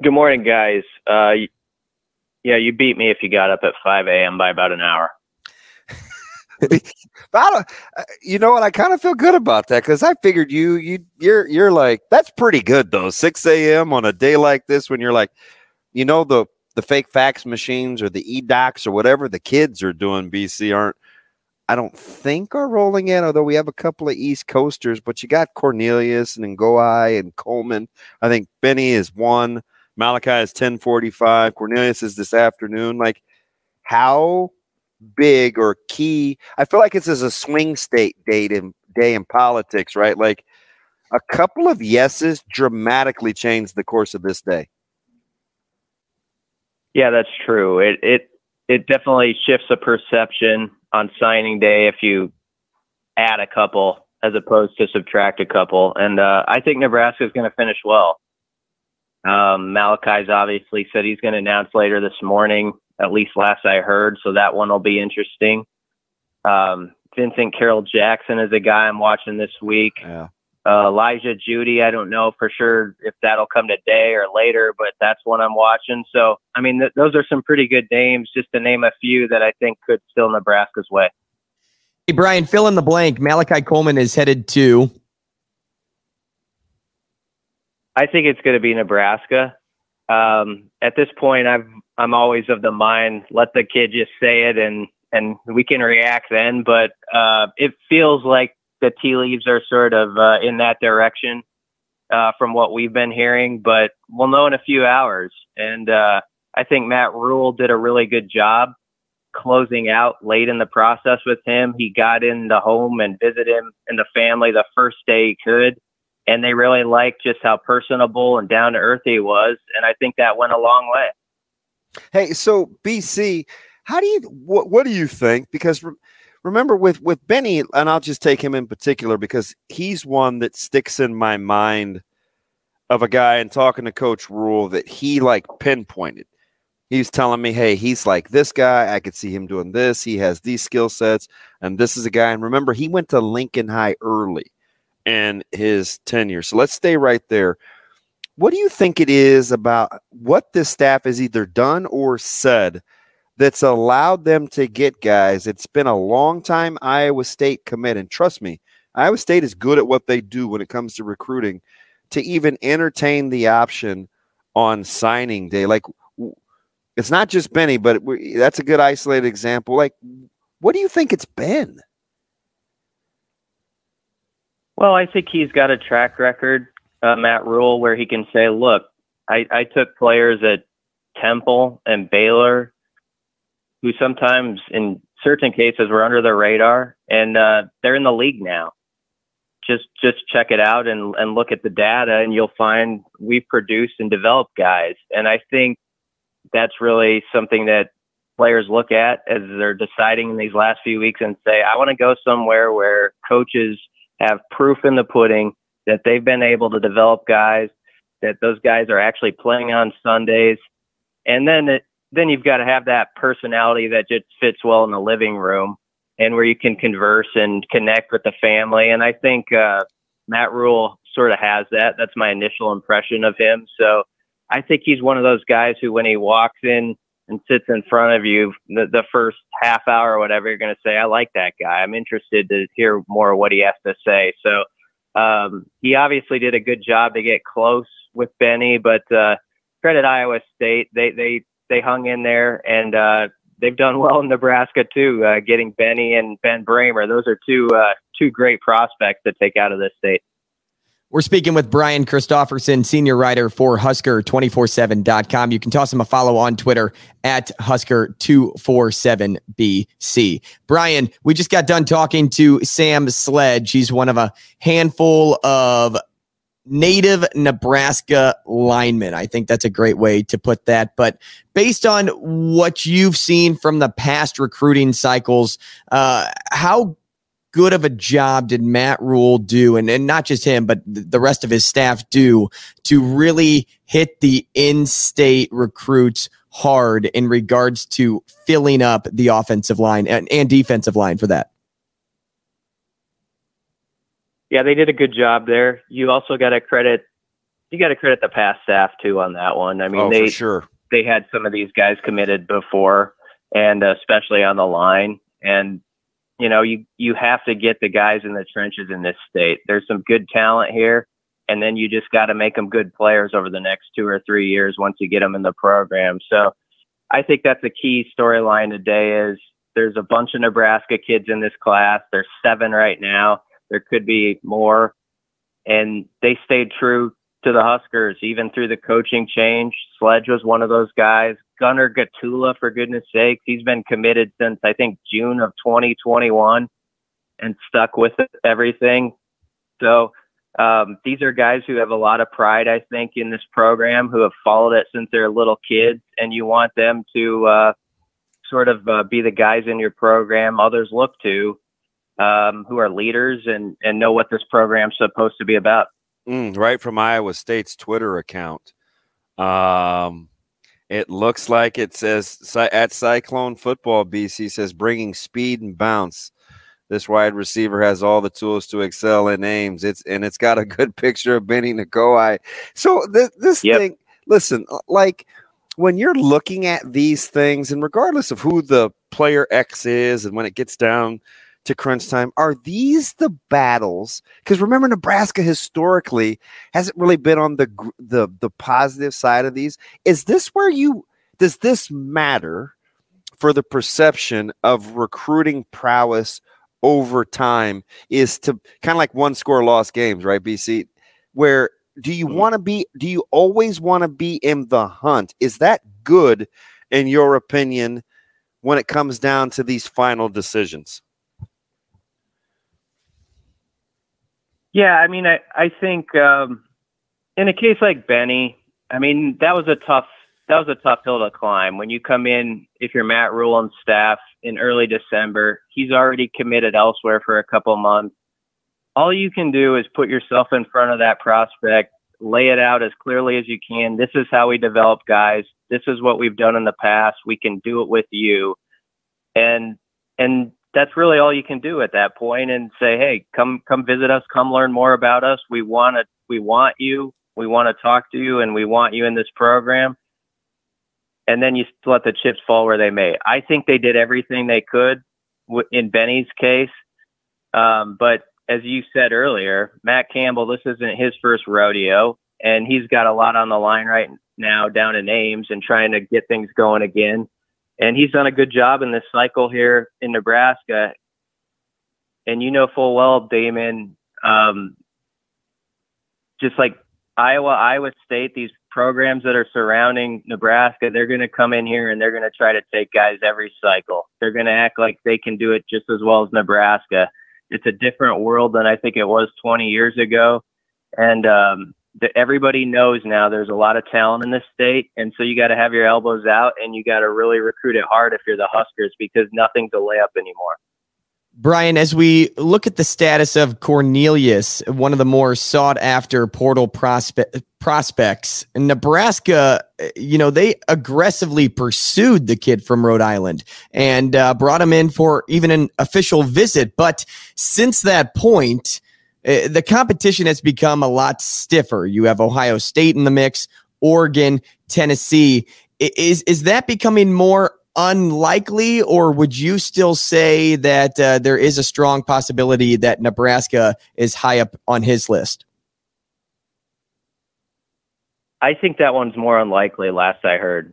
Good morning, guys. Uh, yeah, you beat me if you got up at 5 a.m. by about an hour. Uh, you know what? I kind of feel good about that because I figured you you you're you're like that's pretty good though. 6 a.m. on a day like this when you're like, you know the the fake fax machines or the e docs or whatever the kids are doing. BC aren't. I don't think are rolling in, although we have a couple of East Coasters, but you got Cornelius and Ngoi and Coleman. I think Benny is one. Malachi is 1045. Cornelius is this afternoon. Like, how big or key? I feel like it's as a swing state date in day in politics, right? Like a couple of yeses dramatically changed the course of this day. Yeah, that's true. It it it definitely shifts a perception on signing day if you add a couple as opposed to subtract a couple. And uh, I think Nebraska is going to finish well. Um, Malachi's obviously said he's going to announce later this morning, at least last I heard. So that one will be interesting. Um, Vincent Carroll Jackson is a guy I'm watching this week. Yeah. Uh, Elijah Jeudy, I don't know for sure if that'll come today or later, but that's one I'm watching. So, I mean, th- those are some pretty good names, just to name a few that I think could still Nebraska's way. Hey, Brian, fill in the blank. Malachi Coleman is headed to. I think it's going to be Nebraska. Um, at this point, I've I'm always of the mind let the kid just say it and and we can react then. But uh, it feels like the tea leaves are sort of uh, in that direction uh, from what we've been hearing. But we'll know in a few hours. And uh, I think Matt Rhule did a really good job closing out late in the process with him. He got in the home and visited him and the family the first day he could. And they really liked just how personable and down to earth he was. And I think that went a long way. Hey, so BC, how do you what, what do you think? Because re- remember with with Benny, and I'll just take him in particular because he's one that sticks in my mind of a guy and talking to Coach Rhule that he like pinpointed. He's telling me, hey, he's like this guy. I could see him doing this. He has these skill sets, and this is a guy. And remember, he went to Lincoln High early in his tenure. So let's stay right there. What do you think it is about what this staff has either done or said that's allowed them to get guys? It's been a long time Iowa State commit, and trust me, Iowa State is good at what they do when it comes to recruiting. To even entertain the option on signing day, like it's not just Benny, but that's a good isolated example. Like, what do you think it's been? Well, I think he's got a track record, uh, Matt Rhule, where he can say, look, I, I took players at Temple and Baylor who sometimes, in certain cases, were under the radar, and uh, they're in the league now. Just just check it out and, and look at the data, and you'll find we produce and develop guys. And I think that's really something that players look at as they're deciding in these last few weeks and say, I want to go somewhere where coaches – have proof in the pudding that they've been able to develop guys, that those guys are actually playing on Sundays. And then it, then you've got to have that personality that just fits well in the living room and where you can converse and connect with the family. And I think uh, Matt Rhule sort of has that. That's my initial impression of him. So I think he's one of those guys who, when he walks in and sits in front of you the, the first half hour or whatever, you're going to say, I like that guy. I'm interested to hear more of what he has to say. So um, he obviously did a good job to get close with Benny, but uh, credit Iowa State. They, they, they hung in there and uh, they've done well in Nebraska too, uh, getting Benny and Ben Brahmer. Those are two, uh, two great prospects to take out of this state. We're speaking with Brian Christopherson, senior writer for Husker247.com. You can toss him a follow on Twitter at Husker247BC. Brian, we just got done talking to Sam Sledge. He's one of a handful of native Nebraska lineman. I think that's a great way to put that. But based on what you've seen from the past recruiting cycles, uh, how good of a job did Matt Rhule do, and, and not just him, but the rest of his staff do to really hit the in state recruits hard in regards to filling up the offensive line and, and defensive line for that? Yeah, they did a good job there. You also got to credit you got to credit the past staff too on that one. I mean, oh, they sure they had some of these guys committed before, and uh, especially on the line. And you know, you you have to get the guys in the trenches in this state. There's some good talent here, and then you just got to make them good players over the next two or three years once you get them in the program. So, I think that's a key storyline today. Is there's a bunch of Nebraska kids in this class. There's seven right now. There could be more, and they stayed true to the Huskers even through the coaching change. Sledge was one of those guys. Gunnar Gottula, for goodness sakes. He's been committed since I think June of 2021 and stuck with everything. So um, these are guys who have a lot of pride, I think, in this program, who have followed it since they're little kids, and you want them to uh, sort of uh, be the guys in your program others look to, um, who are leaders and and know what this program's supposed to be about. Mm, right from Iowa State's Twitter account. Um, it looks like it says at Cyclone Football BC says bringing speed and bounce. This wide receiver has all the tools to excel in names. It's and it's got a good picture of Benny Nakoai. So th- this Yep. thing, listen, uh, like when you're looking at these things, and regardless of who the player X is, and when it gets down to crunch time, are these the battles? Because remember, Nebraska historically hasn't really been on the the the positive side of these. Is this where you does this matter for the perception of recruiting prowess over time? Is to kind of like one score lost games, right? BC, where do you mm-hmm. want to be? Do you always want to be in the hunt? Is that good, in your opinion, when it comes down to these final decisions? Yeah, I mean, I I think um, in a case like Benny, I mean that was a tough that was a tough hill to climb. When you come in, if you're Matt Rhule and staff in early December, he's already committed elsewhere for a couple months. All you can do is put yourself in front of that prospect, lay it out as clearly as you can. This is how we develop guys. This is what we've done in the past. We can do it with you, and and that's really all you can do at that point and say hey come come visit us come learn more about us. We want to we want you. We want to talk to you and we want you in this program. And then you let the chips fall where they may. I think they did everything they could in benny's case. Um, but as you said earlier matt campbell this isn't his first rodeo and he's got a lot on the line right now down in ames and trying to get things going again and he's done a good job in this cycle here in Nebraska. And you know full well, Damon, um, just like Iowa, Iowa State, these programs that are surrounding Nebraska, they're going to come in here and they're going to try to take guys every cycle. They're going to act like they can do it just as well as Nebraska. It's a different world than I think it was 20 years ago. And um, the, everybody knows now there's a lot of talent in this state, and so you got to have your elbows out and you got to really recruit it hard if you're the Huskers because nothing's a layup anymore. Brian, as we look at the status of Cornelius, one of the more sought after portal prospect, prospects, Nebraska, you know, they aggressively pursued the kid from Rhode Island and uh, brought him in for even an official visit. But since that point, the competition has become a lot stiffer. You have Ohio State in the mix, Oregon, Tennessee. Is is that becoming more unlikely, or would you still say that uh, there is a strong possibility that Nebraska is high up on his list? I think that one's more unlikely. Last I heard,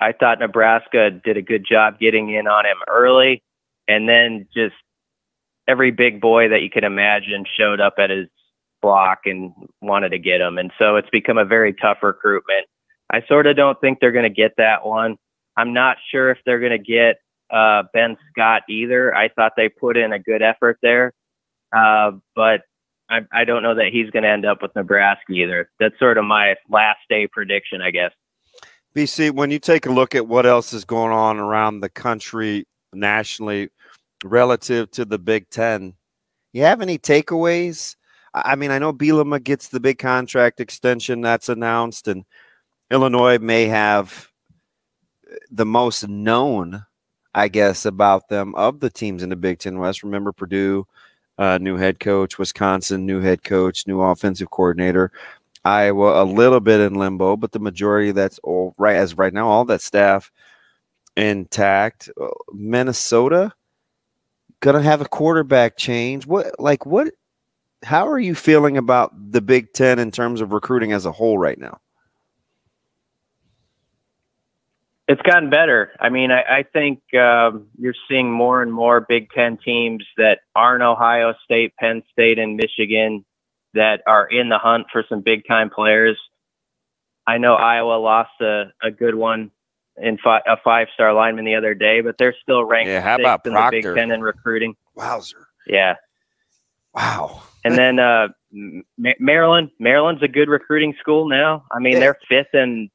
I thought Nebraska did a good job getting in on him early, and then just every big boy that you could imagine showed up at his block and wanted to get him, and so it's become a very tough recruitment. I sort of don't think they're going to get that one. I'm not sure if they're going to get uh, Ben Scott either. I thought they put in a good effort there, uh, but I, I don't know that he's going to end up with Nebraska either. That's sort of my last day prediction, I guess. BC, when you take a look at what else is going on around the country nationally relative to the Big Ten, you have any takeaways? I mean, I know Bielema gets the big contract extension that's announced, and Illinois may have the most known, I guess, about them of the teams in the Big Ten West. Remember Purdue, uh, new head coach, Wisconsin, new head coach, new offensive coordinator. Iowa a little bit in limbo, but the majority that's all right as right now, all that staff intact. Uh, Minnesota gonna have a quarterback change. What like what? How are you feeling about the Big Ten in terms of recruiting as a whole right now? It's gotten better. I mean, I, I think um, you're seeing more and more Big Ten teams that aren't Ohio State, Penn State, and Michigan that are in the hunt for some big time players. I know Iowa lost a, a good one in fi- a five star lineman the other day, but they're still ranked Yeah, how sixth about in the Big Ten in recruiting. Wowzer! Yeah. Wow. And then uh, Ma- Maryland, Maryland's a good recruiting school now. I mean, they're fifth in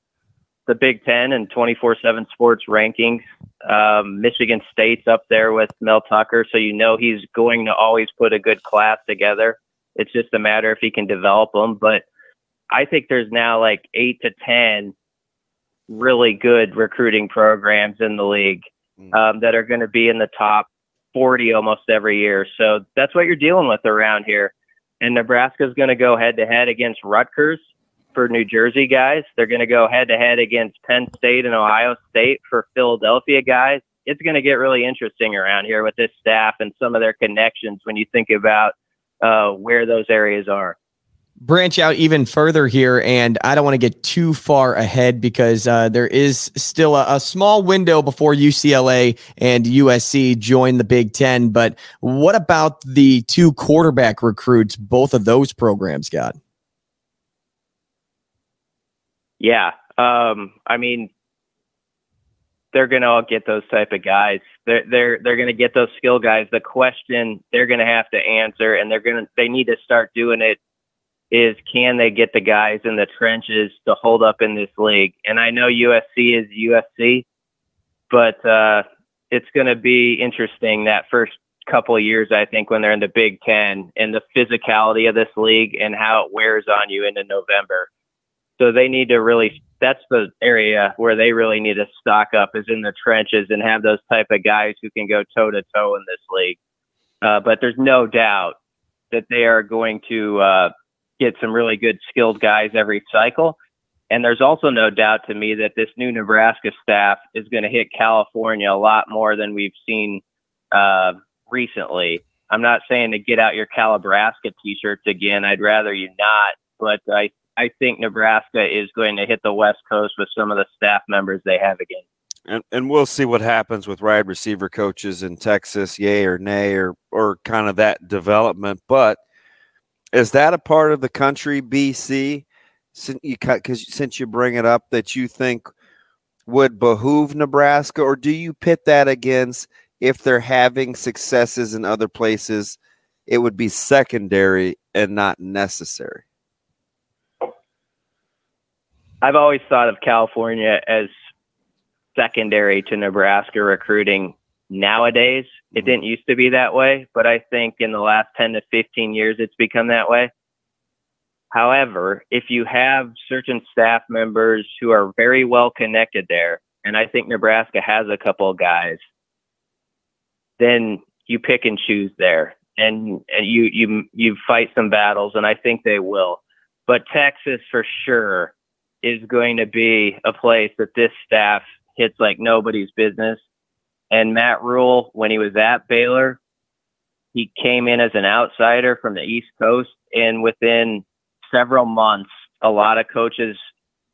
the Big Ten and 24/7 Sports rankings. Um, Michigan State's up there with Mel Tucker, so you know he's going to always put a good class together. It's just a matter if he can develop them. But I think there's now like eight to ten really good recruiting programs in the league um, that are going to be in the top 40 almost every year. So that's what you're dealing with around here. And Nebraska's going to go head to head against Rutgers for New Jersey guys. They're going to go head to head against Penn State and Ohio State for Philadelphia guys. It's going to get really interesting around here with this staff and some of their connections when you think about uh, where those areas are branch out even further here, and I don't want to get too far ahead because uh, there is still a, a, small window before UCLA and USC join the Big Ten. But what about the two quarterback recruits both of those programs got? Yeah, um, I mean, they're going to all get those type of guys. They're they're they're going to get those skill guys. The question they're going to have to answer, and they're going to they need to start doing it is can they get the guys in the trenches to hold up in this league? And I know USC is USC, but uh, it's going to be interesting that first couple of years, I think, when they're in the Big Ten and the physicality of this league and how it wears on you into November. So they need to really, that's the area where they really need to stock up is in the trenches and have those type of guys who can go toe to toe in this league. Uh, but there's no doubt that they are going to uh, get some really good skilled guys every cycle. And there's also no doubt to me that this new Nebraska staff is going to hit California a lot more than we've seen uh, recently. I'm not saying to get out your Calibraska t-shirts again. I'd rather you not. But I, I think Nebraska is going to hit the West Coast with some of the staff members they have again. And, and we'll see what happens with wide receiver coaches in Texas, yay or nay, or or kind of that development. But is that a part of the country, BC? Since you because since you bring it up, that you think would behoove Nebraska, or do you pit that against if they're having successes in other places, it would be secondary and not necessary? I've always thought of California as secondary to Nebraska recruiting nowadays. It mm-hmm. didn't used to be that way, but I think in the last 10 to 15 years, it's become that way. However, if you have certain staff members who are very well connected there, and I think Nebraska has a couple of guys, then you pick and choose there, and and you you you fight some battles, and I think they will. But Texas for sure is going to be a place that this staff hits like nobody's business. And Matt Rhule, when he was at Baylor, he came in as an outsider from the East Coast, and within several months, a lot of coaches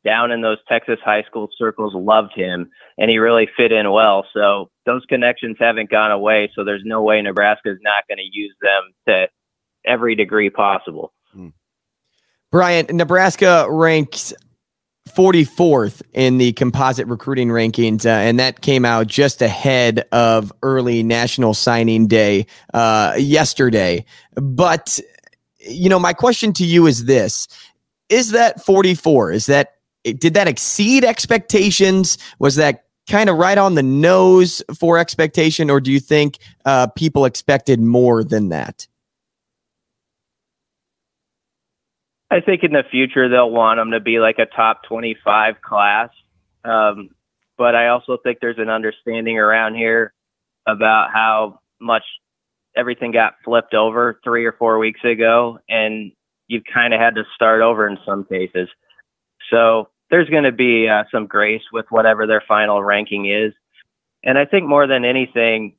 down in those Texas high school circles loved him, and he really fit in well. So those connections haven't gone away. So there's no way Nebraska is not going to use them to every degree possible. Hmm. Brian, Nebraska ranks 44th in the composite recruiting rankings, uh, and that came out just ahead of early National Signing Day uh, yesterday. But, you know, my question to you is this Is that 44? Is that, did that exceed expectations? Was that kind of right on the nose for expectation, or do you think uh, people expected more than that? I think in the future they'll want them to be like a top 25 class. Um, but I also think there's an understanding around here about how much everything got flipped over three or four weeks ago, and you've kind of had to start over in some cases. So there's going to be uh, some grace with whatever their final ranking is. And I think more than anything,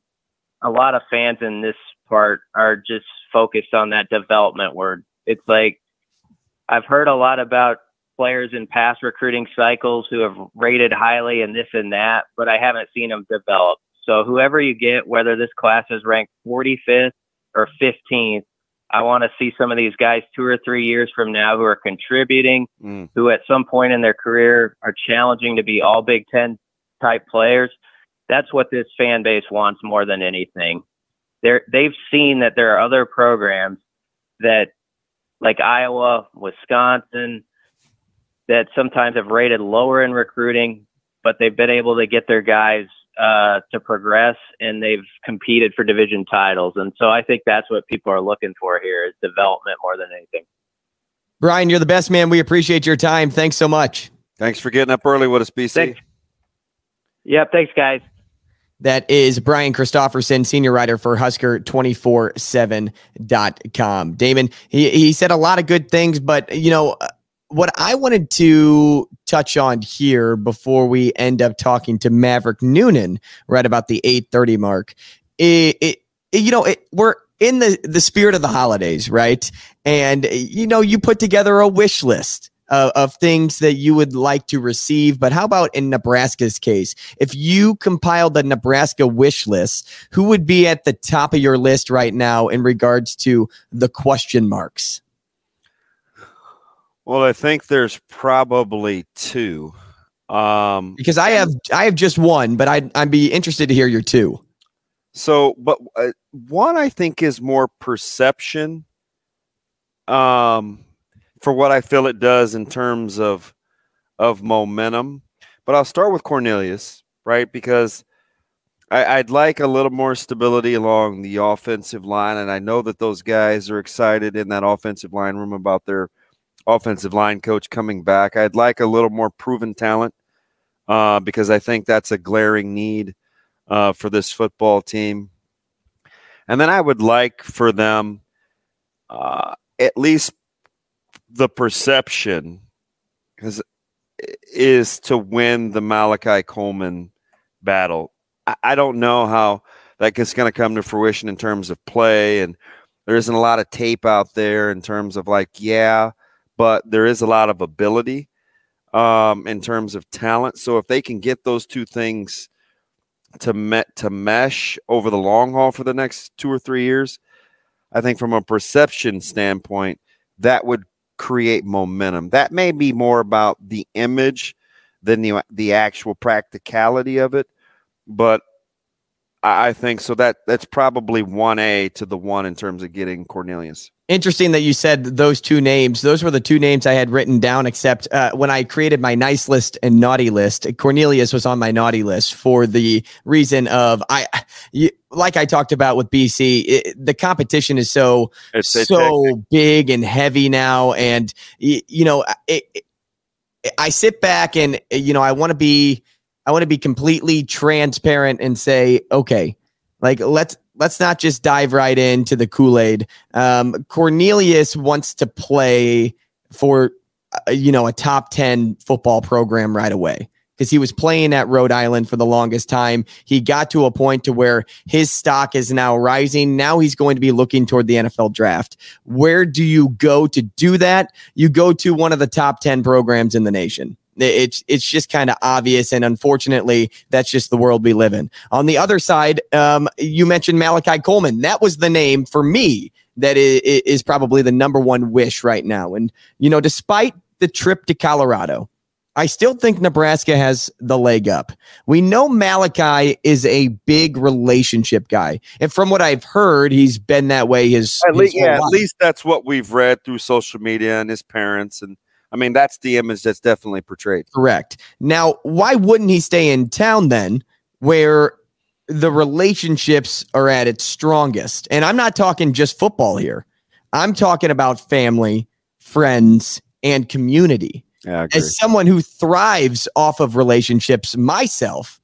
a lot of fans in this part are just focused on that development word. It's like I've heard a lot about players in past recruiting cycles who have rated highly and this and that, but I haven't seen them develop. So whoever you get, whether this class is ranked 45th or 15th, I want to see some of these guys two or three years from now who are contributing, mm. who at some point in their career are challenging to be all Big Ten type players. That's what this fan base wants more than anything. They're, they've seen that there are other programs that like Iowa, Wisconsin, that sometimes have rated lower in recruiting, but they've been able to get their guys uh, to progress and they've competed for division titles. And so I think that's what people are looking for here is development more than anything. Brian, you're the best man. We appreciate your time. Thanks so much. Thanks for getting up early with us, BC. Thanks. Yep. Thanks, guys. That is Brian Christopherson, senior writer for Husker247.com. Damon, he, he said a lot of good things, but, you know, uh, what I wanted to touch on here before we end up talking to Maverick Noonan right about the 830 mark, it, it you know, it, we're in the, the spirit of the holidays, right? And, you know, you put together a wish list of, of things that you would like to receive. But how about in Nebraska's case? If you compiled the Nebraska wish list, who would be at the top of your list right now in regards to the question marks? Well, I think there's probably two. Um, because I have I have just one, but I'd I'd be interested to hear your two. So, but uh, one I think is more perception. Um, for what I feel it does in terms of of momentum. But I'll start with Cornelius, right? Because I, would like a little more stability along the offensive line, and I know that those guys are excited in that offensive line room about their offensive line coach coming back. I'd like a little more proven talent uh, because I think that's a glaring need uh, for this football team. And then I would like for them uh, at least the perception is to win the Malachi Coleman battle. I, I don't know how that is going to come to fruition in terms of play, and there isn't a lot of tape out there in terms of like, yeah, but there is a lot of ability um, in terms of talent. So if they can get those two things to met to mesh over the long haul for the next two or three years, I think from a perception standpoint, that would create momentum. That may be more about the image than the the actual practicality of it, but I think so. That that's probably one A to the one in terms of getting Cornelius. Interesting that you said those two names. Those were the two names I had written down, except uh, when I created my nice list and naughty list, Cornelius was on my naughty list for the reason of I, you, like I talked about with BC, it, the competition is so it's, it's so big and heavy now, and you know, it, I sit back and you know I want to be I want to be completely transparent and say, okay, like let's let's not just dive right into the Kool Aid. Um, Cornelius wants to play for uh, you know a top ten football program right away because he was playing at Rhode Island for the longest time. He got to a point to where his stock is now rising. Now he's going to be looking toward the NFL draft. Where do you go to do that? You go to one of the top 10 programs in the nation. It's it's just kind of obvious, and unfortunately, that's just the world we live in. On the other side, um, you mentioned Malachi Coleman. That was the name for me that is, probably the number one wish right now. And you know, despite the trip to Colorado, I still think Nebraska has the leg up. We know Malachi is a big relationship guy. And from what I've heard, he's been that way his, at least, yeah, life. at least that's what we've read through social media and his parents and I mean, that's the image that's definitely portrayed. Correct. Now, why wouldn't he stay in town then, where the relationships are at its strongest? And I'm not talking just football here. I'm talking about family, friends, and community. Yeah, As someone who thrives off of relationships myself,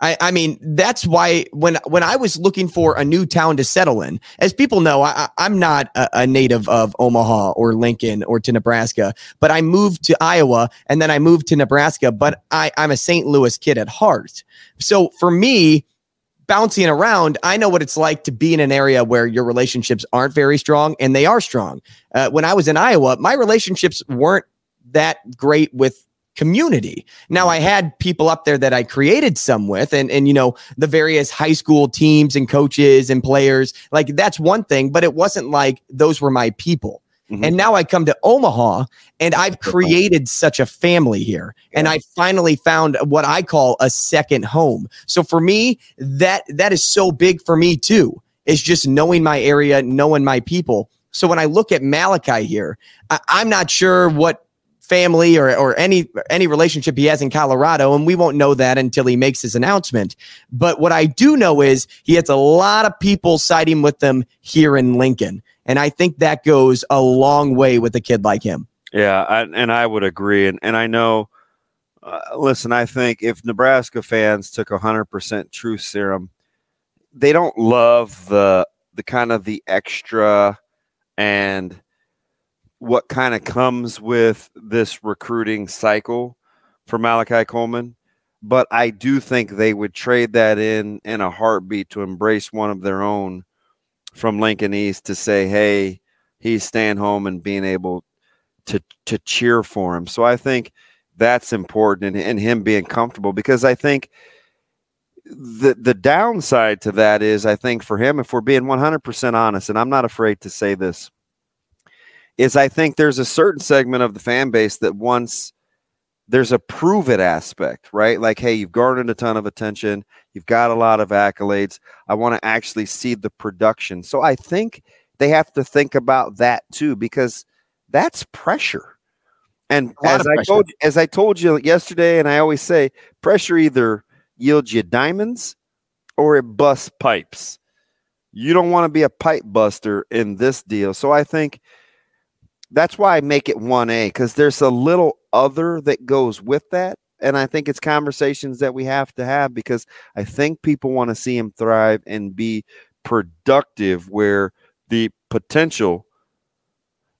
I, I, mean, that's why when when I was looking for a new town to settle in, as people know, I, am not a, a, native of Omaha or Lincoln or to Nebraska, but I moved to Iowa and then I moved to Nebraska. But I, I'm a St. Louis kid at heart. So for me, bouncing around, I know what it's like to be in an area where your relationships aren't very strong and they are strong. Uh, when I was in Iowa, my relationships weren't that great with community. Now I had people up there that I created some with and and you know the various high school teams and coaches and players like that's one thing but it wasn't like those were my people. Mm-hmm. And now I come to Omaha and I've created such a family here. And I finally found what I call a second home. So for me, that that is so big for me too. Is just knowing my area, knowing my people. So when I look at Malachi here, I, I'm not sure what family or, or any any relationship he has in Colorado, and we won't know that until he makes his announcement. But what I do know is he has a lot of people siding with them here in Lincoln, and I think that goes a long way with a kid like him. Yeah, I, and I would agree, and and I know Uh, listen, I think if Nebraska fans took 100% truth serum, they don't love the the kind of the extra and what kind of comes with this recruiting cycle for Malachi Coleman. But I do think they would trade that in in a heartbeat to embrace one of their own from Lincoln East to say, hey, he's staying home and being able to to cheer for him. So I think that's important and, him being comfortable because I think the the downside to that is I think for him, if we're being 100% honest, and I'm not afraid to say this, is I think there's a certain segment of the fan base that wants there's a prove it aspect, right? Like, hey, you've garnered a ton of attention, you've got a lot of accolades. I want to actually see the production. So I think they have to think about that too, because that's pressure. And as I pressure. told as I told you yesterday, and I always say, pressure either yields you diamonds or it busts pipes. You don't want to be a pipe buster in this deal. So I think that's why I make it 1A because there's a little other that goes with that. And I think it's conversations that we have to have because I think people want to see him thrive and be productive where the potential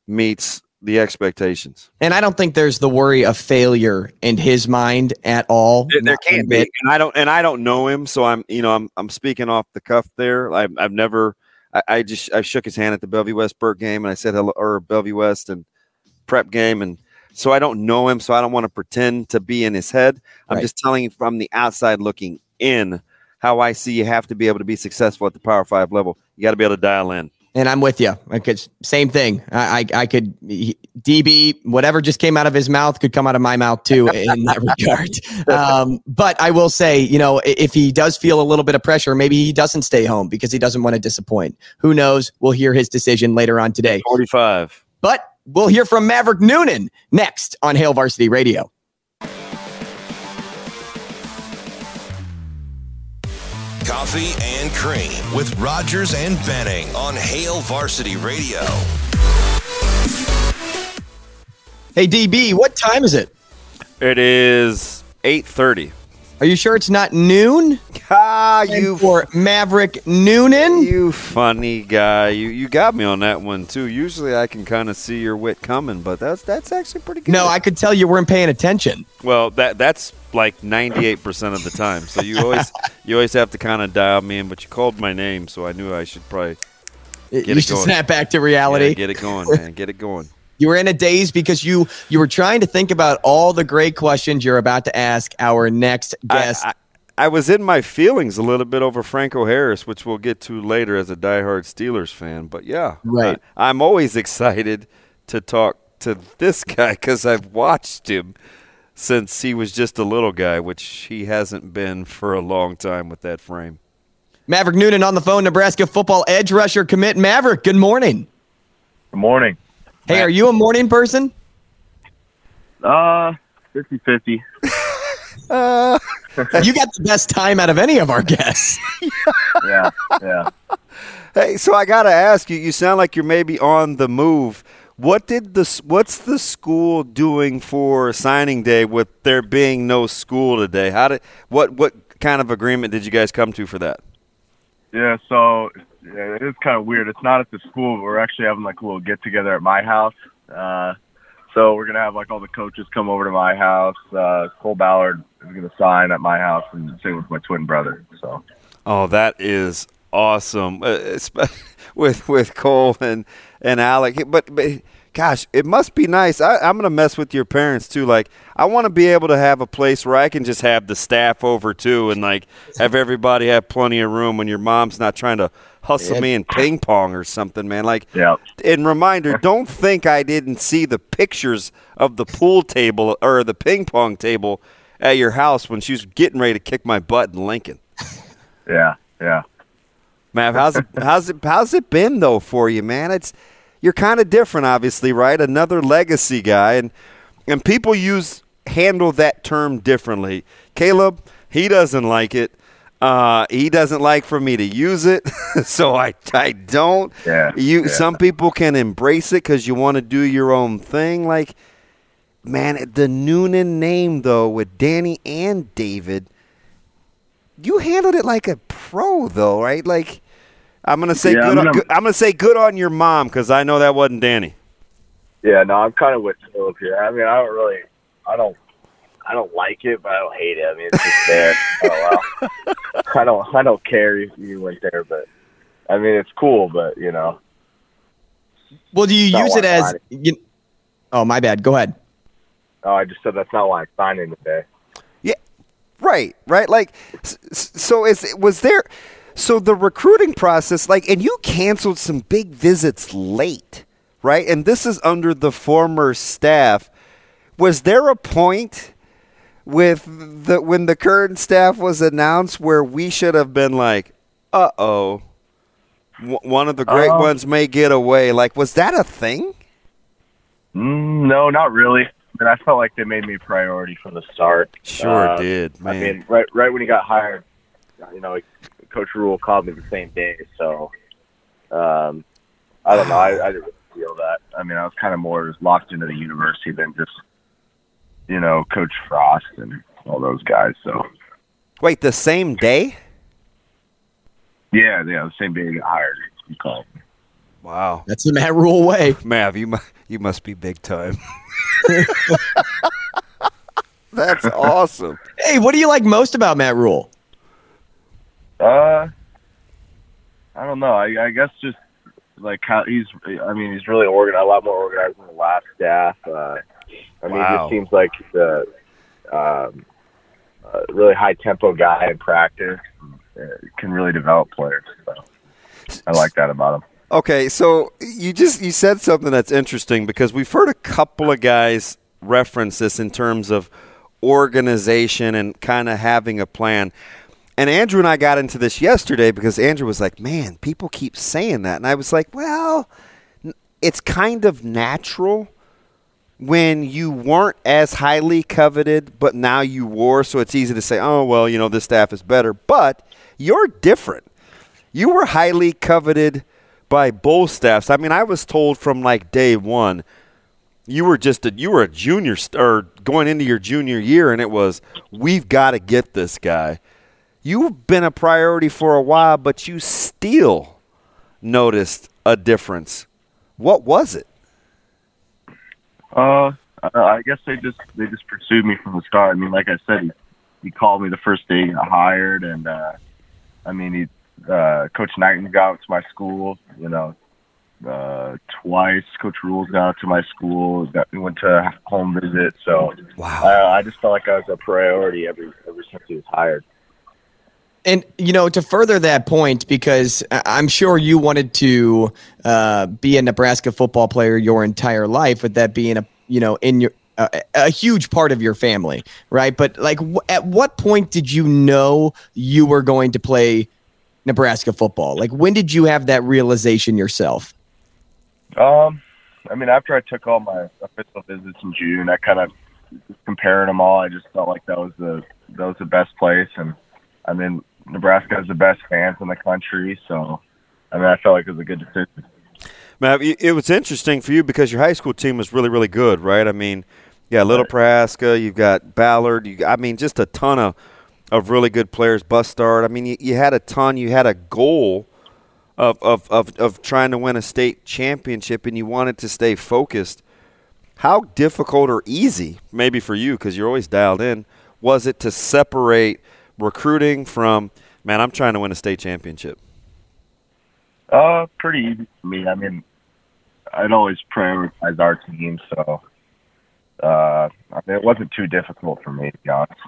meets the expectations. And I don't think there's the worry of failure in his mind at all. There, there can't be, and I don't, and I don't know him, so I'm, you know, I'm, I'm speaking off the cuff there. I've, I've never, I, I just, I shook his hand at the Bellevue West Burke game, and I said hello, or Bellevue West and prep game, and so I don't know him, so I don't want to pretend to be in his head. I'm Right. just telling you from the outside looking in how I see you have to be able to be successful at the Power Five level. You got to be able to dial in. And I'm with you. Because same thing. I, I, I could he- DB whatever just came out of his mouth could come out of my mouth too in that regard. Um, but I will say, you know, if he does feel a little bit of pressure, maybe he doesn't stay home because he doesn't want to disappoint. Who knows? We'll hear his decision later on today. 45. But we'll hear from Maverick Noonan next on Hail Varsity Radio. Coffee and Cream with Rodgers and Benning on Hail Varsity Radio. Hey DB, what time is it? It is eight thirty. Are you sure it's not noon? Ah, you for Maverick Noonan. You funny guy. You you got me on that one too. Usually I can kind of see your wit coming, but that's that's actually pretty good. No, I could tell you weren't paying attention. Well, that that's like ninety eight percent of the time. So you always you always have to kind of dial me in. But you called my name, so I knew I should probably get you it should going. snap back to reality. Yeah, get it going, man. Get it going. You were in a daze because you you were trying to think about all the great questions you're about to ask our next guest. I, I, I was in my feelings a little bit over Franco Harris, which we'll get to later as a diehard Steelers fan. But yeah, Right. I, I'm always excited to talk to this guy because I've watched him since he was just a little guy, which he hasn't been for a long time with that frame. Maverick Noonan on the phone, Nebraska football edge rusher commit. Maverick, good morning. Good morning. Hey, are you a morning person? Uh, 50 50. Uh, you got the best time out of any of our guests. yeah, yeah. Hey, so I got to ask you. You sound like you're maybe on the move. What did the what's the school doing for signing day with there being no school today? How did what what kind of agreement did you guys come to for that? Yeah, so yeah, it is kind of weird. It's not at the school. But we're actually having like a little get together at my house. Uh, so we're gonna have like all the coaches come over to my house. Uh, Cole Ballard is gonna sign at my house and sing with my twin brother. So Oh, that is awesome. Uh, with with Cole and and Alec, but but gosh, it must be nice. I, I'm gonna mess with your parents too. Like, I want to be able to have a place where I can just have the staff over too, and like have everybody have plenty of room when your mom's not trying to hustle me in ping pong or something, man. Like, yeah. And reminder, don't think I didn't see the pictures of the pool table or the ping pong table at your house when she was getting ready to kick my butt in Lincoln. yeah, yeah. Mav, how's it how's it how's it been though for you, man? It's you're kind of different, obviously, right? Another legacy guy, and and people use handle that term differently. Caleb, he doesn't like it. Uh, he doesn't like for me to use it, so I I don't. Yeah, You yeah. some people can embrace it because you want to do your own thing. Like man, the Noonan name though with Danny and David, you handled it like a pro though, right? Like I'm gonna say Yeah, good. I'm on, gonna- good I'm gonna say good on your mom because I know that wasn't Danny. Yeah, no, I'm kind of with Philip here. I mean, I don't really, I don't, I don't like it, but I don't hate it. I mean, it's just there. oh well. I don't, I don't care if you went there, but I mean, it's cool, but you know, Well, do you use it as? I'm You, oh, my bad. Go ahead. oh, I just said that's not why I'm signing today. Yeah, right, right. Like, s- s- so is was there? So the recruiting process, like, and you canceled some big visits late, right? And this is under the former staff. Was there a point with the when the current staff was announced where we should have been like, "Uh oh, one of the great Um, ones may get away"? Like, was that a thing? Mm, no, not really. Mean, I felt like they made me a priority from the start. Sure Uh, did, I mean, right, right when he got hired, you know, Coach Rhule called me the same day. So, um, I don't know. I, I didn't feel that. I mean, I was kind of more just locked into the university than just, you know, Coach Frost and all those guys. So, Wait, the same day? yeah, yeah, the same day he got hired, he called me. Wow, that's the Matt Rhule way. Mav, you you must be big time. That's awesome. Hey, what do you like most about Matt Rhule? Uh, I don't know. I, I guess just like how he's. I mean, he's really organized. A lot more organized than the last staff. Uh, I mean, he Wow. just seems like a, um, really high tempo guy in practice. Uh, can really develop players. So I like that about him. Okay, so you just you said something that's interesting because we've heard a couple of guys reference this in terms of organization and kind of having a plan. And Andrew and I got into this yesterday because Andrew was like, "Man, people keep saying that." And I was like, "Well, it's kind of natural when you weren't as highly coveted, but now you were, so it's easy to say, "Oh, well, you know, this staff is better." But you're different. You were highly coveted by both staffs. I mean, I was told from like day one, you were just a, you were a junior st- or going into your junior year, and it was we've got to get this guy. You've been a priority for a while, but you still noticed a difference. What was it? Uh, I, I guess they just they just pursued me from the start. I mean, like I said, he, he called me the first day he got hired, and uh, I mean, he uh, Coach Knighton got out to my school. You know, uh, twice. Coach Rhule's got out to my school. Got, we went to a home visit. So wow, I, I just felt like I was a priority every ever since he was hired. And you know, to further that point, because I'm sure you wanted to uh, be a Nebraska football player your entire life, with that being a you know in your uh, a huge part of your family, right? But like, w- at what point did you know you were going to play Nebraska football? Like, when did you have that realization yourself? Um, I mean, after I took all my official visits in June, I kind of comparing them all. I just felt like that was the that was the best place, and I mean, Nebraska has the best fans in the country, so I mean, I felt like it was a good decision. Matt, it was interesting for you because your high school team was really, really good, right? I mean, yeah, Little Praska, you've got Ballard. You, I mean, just a ton of, of really good players. Bustard. I mean, you, you had a ton. You had a goal of, of, of, of trying to win a state championship, and you wanted to stay focused. How difficult or easy, maybe for you, because you're always dialed in, was it to separate recruiting from, man, I'm trying to win a state championship? Uh, pretty easy for me. I mean, I'd always prioritize our team, so uh, I mean, it wasn't too difficult for me to be honest.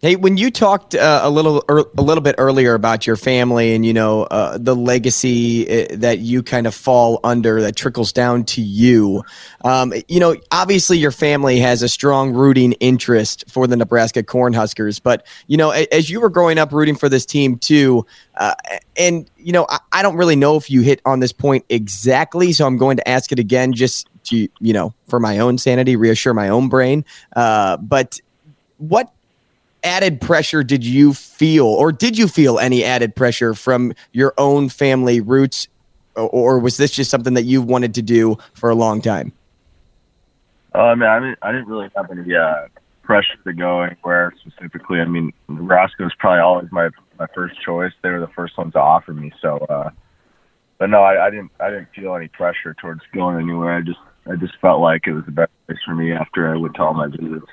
Hey, when you talked uh, a little ear a little bit earlier about your family and you know uh, the legacy uh, that you kind of fall under that trickles down to you, um, you know, obviously your family has a strong rooting interest for the Nebraska Cornhuskers, but you know, as you were growing up rooting for this team too, uh, and you know, I, I don't really know if you hit on this point exactly, so I'm going to ask it again just to you know for my own sanity, reassure my own brain. Uh, but what added pressure did you feel or did you feel any added pressure from your own family roots or, or was this just something that you wanted to do for a long time Uh, I mean, I didn't, I didn't really have any uh, pressure to go anywhere specifically. I mean, Nebraska was probably always my my first choice. They were the first ones to offer me. So, uh, but no, I, I didn't I didn't feel any pressure towards going anywhere. I just I just felt like it was the best place for me after I went to all my visits.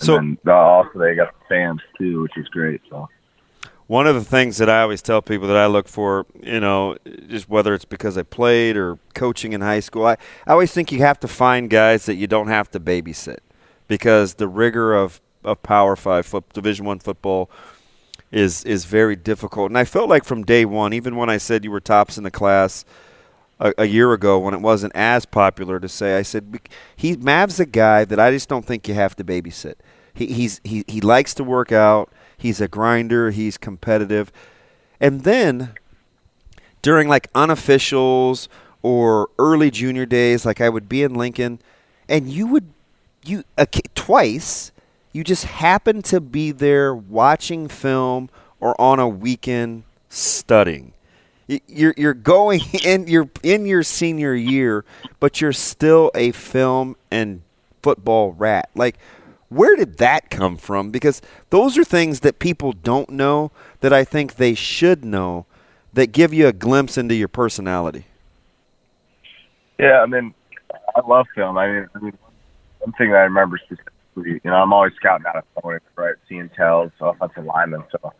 And So- then, uh, also they got the fans too, which is great. So. One of the things that I always tell people that I look for, you know, just whether it's because I played or coaching in high school, I, I always think you have to find guys that you don't have to babysit because the rigor of, of Power Five foot, Division One football is is very difficult. And I felt like from day one, even when I said you were tops in the class a, a year ago, when it wasn't as popular to say, I said he Mav's a guy that I just don't think you have to babysit. He, he's he he likes to work out. He's a grinder. He's competitive. And then during like unofficials or early junior days, like I would be in Lincoln, and you would you uh, twice you just happen to be there watching film or on a weekend studying. You're you're going in you're in your senior year, but you're still a film and football rat. Like where did that come from? Because those are things that people don't know that I think they should know that give you a glimpse into your personality. Yeah, I mean, I love film. I mean, I mean, one thing that I remember specifically, you know, I'm always scouting out opponents, right? Seeing tells, offensive linemen. So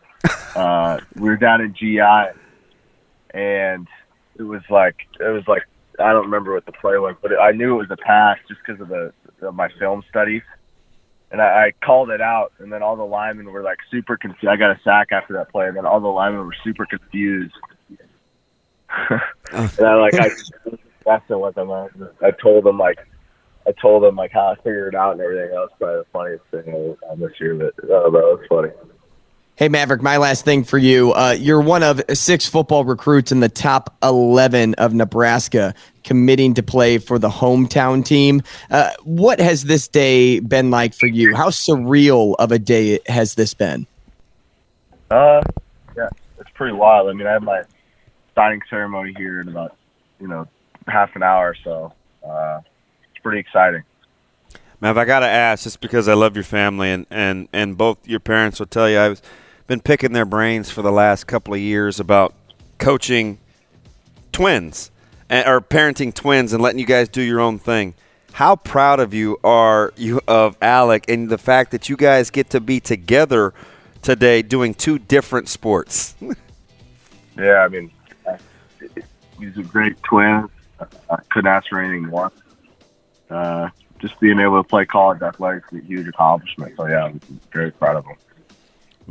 uh, we were down in GI, and it was like it was like I don't remember what the play was, but I knew it was a pass just because of the of my film studies. And I, I called it out, and then all the linemen were like super confused. I got a sack after that play, and then all the linemen were super confused. and I like I that's the what them. I told them like I told them like how I figured it out and everything. That was probably the funniest thing I've done this year. But oh, that was funny. Hey, Maverick, my last thing for you. Uh, you're one of six football recruits in the top 11 of Nebraska committing to play for the hometown team. Uh, what has this day been like for you? How surreal of a day has this been? Uh, yeah, it's pretty wild. I mean, I have my signing ceremony here in about you know half an hour, or so uh, it's pretty exciting. Mav, I gotta ask, just because I love your family and, and, and both your parents will tell you, I've been picking their brains for the last couple of years about coaching twins or parenting twins and letting you guys do your own thing. How proud of you are you of Alec and the fact that you guys get to be together today doing two different sports? Yeah, I mean, he's a great twin. I couldn't ask for anything more. Uh, just being able to play college athletics is a huge accomplishment. So yeah, I'm very proud of him.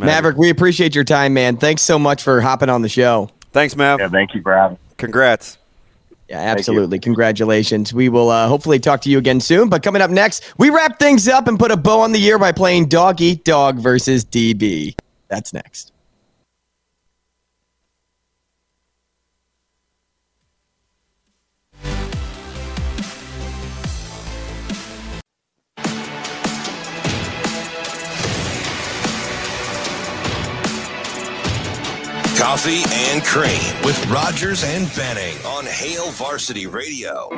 Maverick, we appreciate your time, man. Thanks so much for hopping on the show. Thanks, Mav. Yeah, thank you for having. Congrats. Yeah, absolutely. Congratulations. We will uh, hopefully talk to you again soon. But coming up next, we wrap things up and put a bow on the year by playing Dog Eat Dog versus DB. That's next. Coffee and Cream with Rodgers and Benning on Hail Varsity Radio.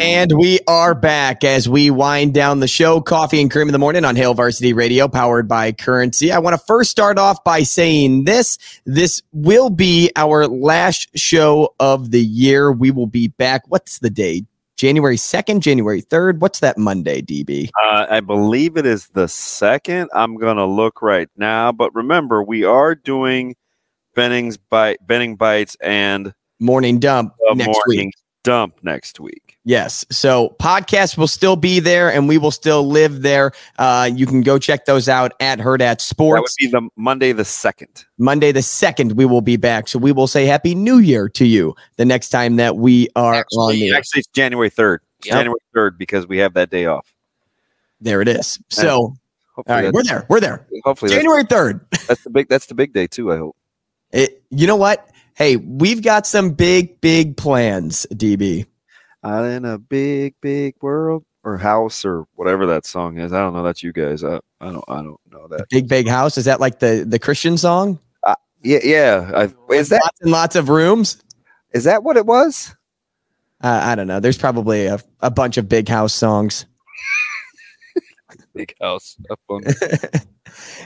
And we are back as we wind down the show. Coffee and cream in the morning on Hail Varsity Radio, powered by Currency. I want to first start off by saying this. This will be our last show of the year. We will be back. What's the date? January 2nd, January 3rd. What's that Monday, DB? Uh, I believe it is the second. I'm going to look right now. But remember, we are doing Benning's bite, Benning Bites and Morning Dump next Morning week. Dump next week. Yes. So podcast will still be there and we will still live there. Uh, you can go check those out at Herd at That would Sports. be the Monday the second. Monday the 2nd, we will be back. So we will say Happy New Year to you the next time that we are on the. Actually, it's January third. Yep. January third because we have that day off. There it is. So, all right, we're there. We're there. Hopefully, January 3rd. That's the big. That's the big day too. I hope. It, you know what? Hey, we've got some big, big plans, DB. Out in a big, big world or house or whatever that song is. I don't know. That's you guys. I, I don't. I don't know that. Big, big house. Is that like the, the Christian song? Yeah, yeah. I, is that lots and lots of rooms? is that what it was? Uh, I don't know. There's probably a, a bunch of Big House songs. Big house. Up on-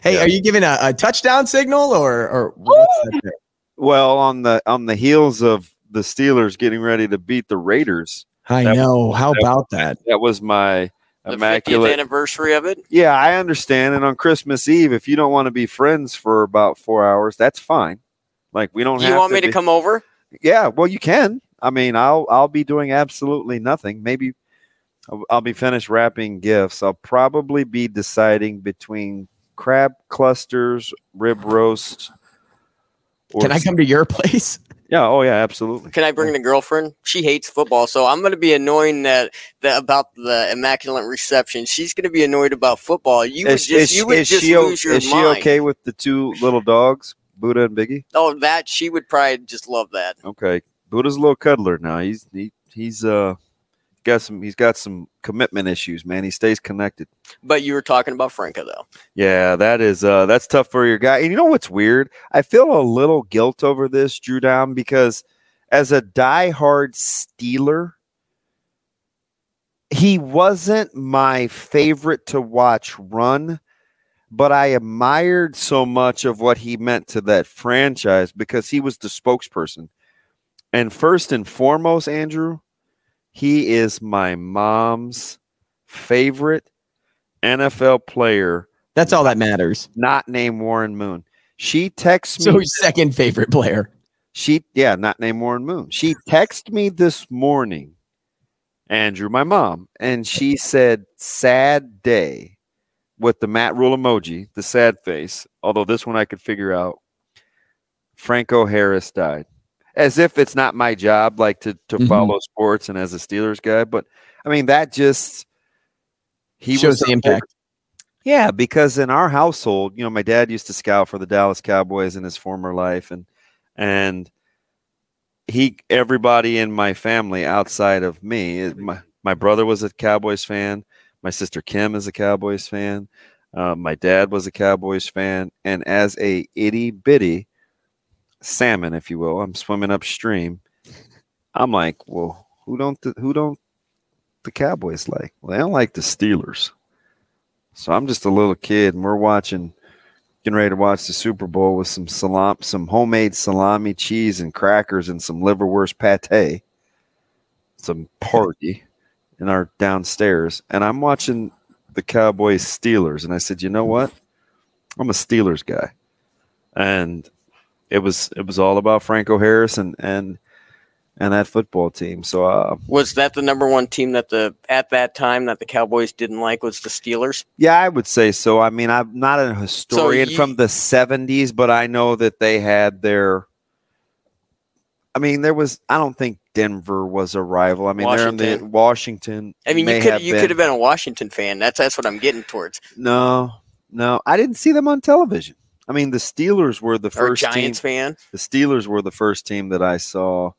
Hey, are you giving a, a touchdown signal or or what's that well, on the on the heels of the Steelers getting ready to beat the Raiders. I know. was- How that about was- that? That was my The 50th immaculate anniversary of it. Yeah, I understand. And on Christmas Eve, if you don't want to be friends for about four hours, that's fine. Like we don't. You have want me to come over? Yeah, well, you can. I mean, I'll I'll be doing absolutely nothing. Maybe I'll, I'll be finished wrapping gifts. I'll probably be deciding between crab clusters, rib roast. or Can I come to your place? Yeah. Oh, yeah. Absolutely. Can I bring the girlfriend? She hates football, so I'm going to be annoying that, that about the immaculate reception. She's going to be annoyed about football. You would Is, just is, you would just she, lose your is she mind. okay with the two little dogs, Buddha and Biggie? Oh, that she would probably just love that. Okay, Buddha's a little cuddler now. He's he, he's uh got some he's got some commitment issues, man. He stays connected. But you were talking about Franco though. Yeah, that is uh that's tough for your guy. And you know what's weird? I feel a little guilt over this, Drew Down, because as a diehard Steeler, he wasn't my favorite to watch run, but I admired so much of what he meant to that franchise because he was the spokesperson. And first and foremost, Andrew, he is my mom's favorite NFL player. That's all that matters. Not named Warren Moon. She texts me. So second favorite player. She, yeah, not named Warren Moon. She texted me this morning, Andrew, my mom, and she said, sad day with the Matt Rhule emoji, the sad face. Although this one I could figure out. Franco Harris died. As if it's not my job, like to, to Mhm. follow sports and as a Steelers guy. But I mean, that just, he Shows was the impact. yeah, because in our household, you know, my dad used to scout for the Dallas Cowboys in his former life, and and he everybody in my family outside of me, my my brother was a Cowboys fan, my sister Kim is a Cowboys fan, uh, my dad was a Cowboys fan, and as a itty bitty salmon, if you will, I'm swimming upstream. I'm like, well, who don't the, who don't the Cowboys like? Well, they don't like the Steelers. So I'm just a little kid, and we're watching, getting ready to watch the Super Bowl with some salam, some homemade salami, cheese, and crackers, and some liverwurst pate, some party in our downstairs. And I'm watching the Cowboys Steelers, and I said, you know what? I'm a Steelers guy, and it was it was all about Franco Harris and and and that football team. So uh, Was that the number one team that the at that time that the Cowboys didn't like was the Steelers? Yeah, I would say so. I mean, I'm not a historian you- from the 70s, but I know that they had their. I mean, there was. I don't think Denver was a rival. I mean, they're in the Washington. Washington. I mean, you could have you been. could have been a Washington fan. That's that's what I'm getting towards. No, no, I didn't see them on television. I mean, the Steelers were the first Or first Giants team. fan. The Steelers were the first team that I saw.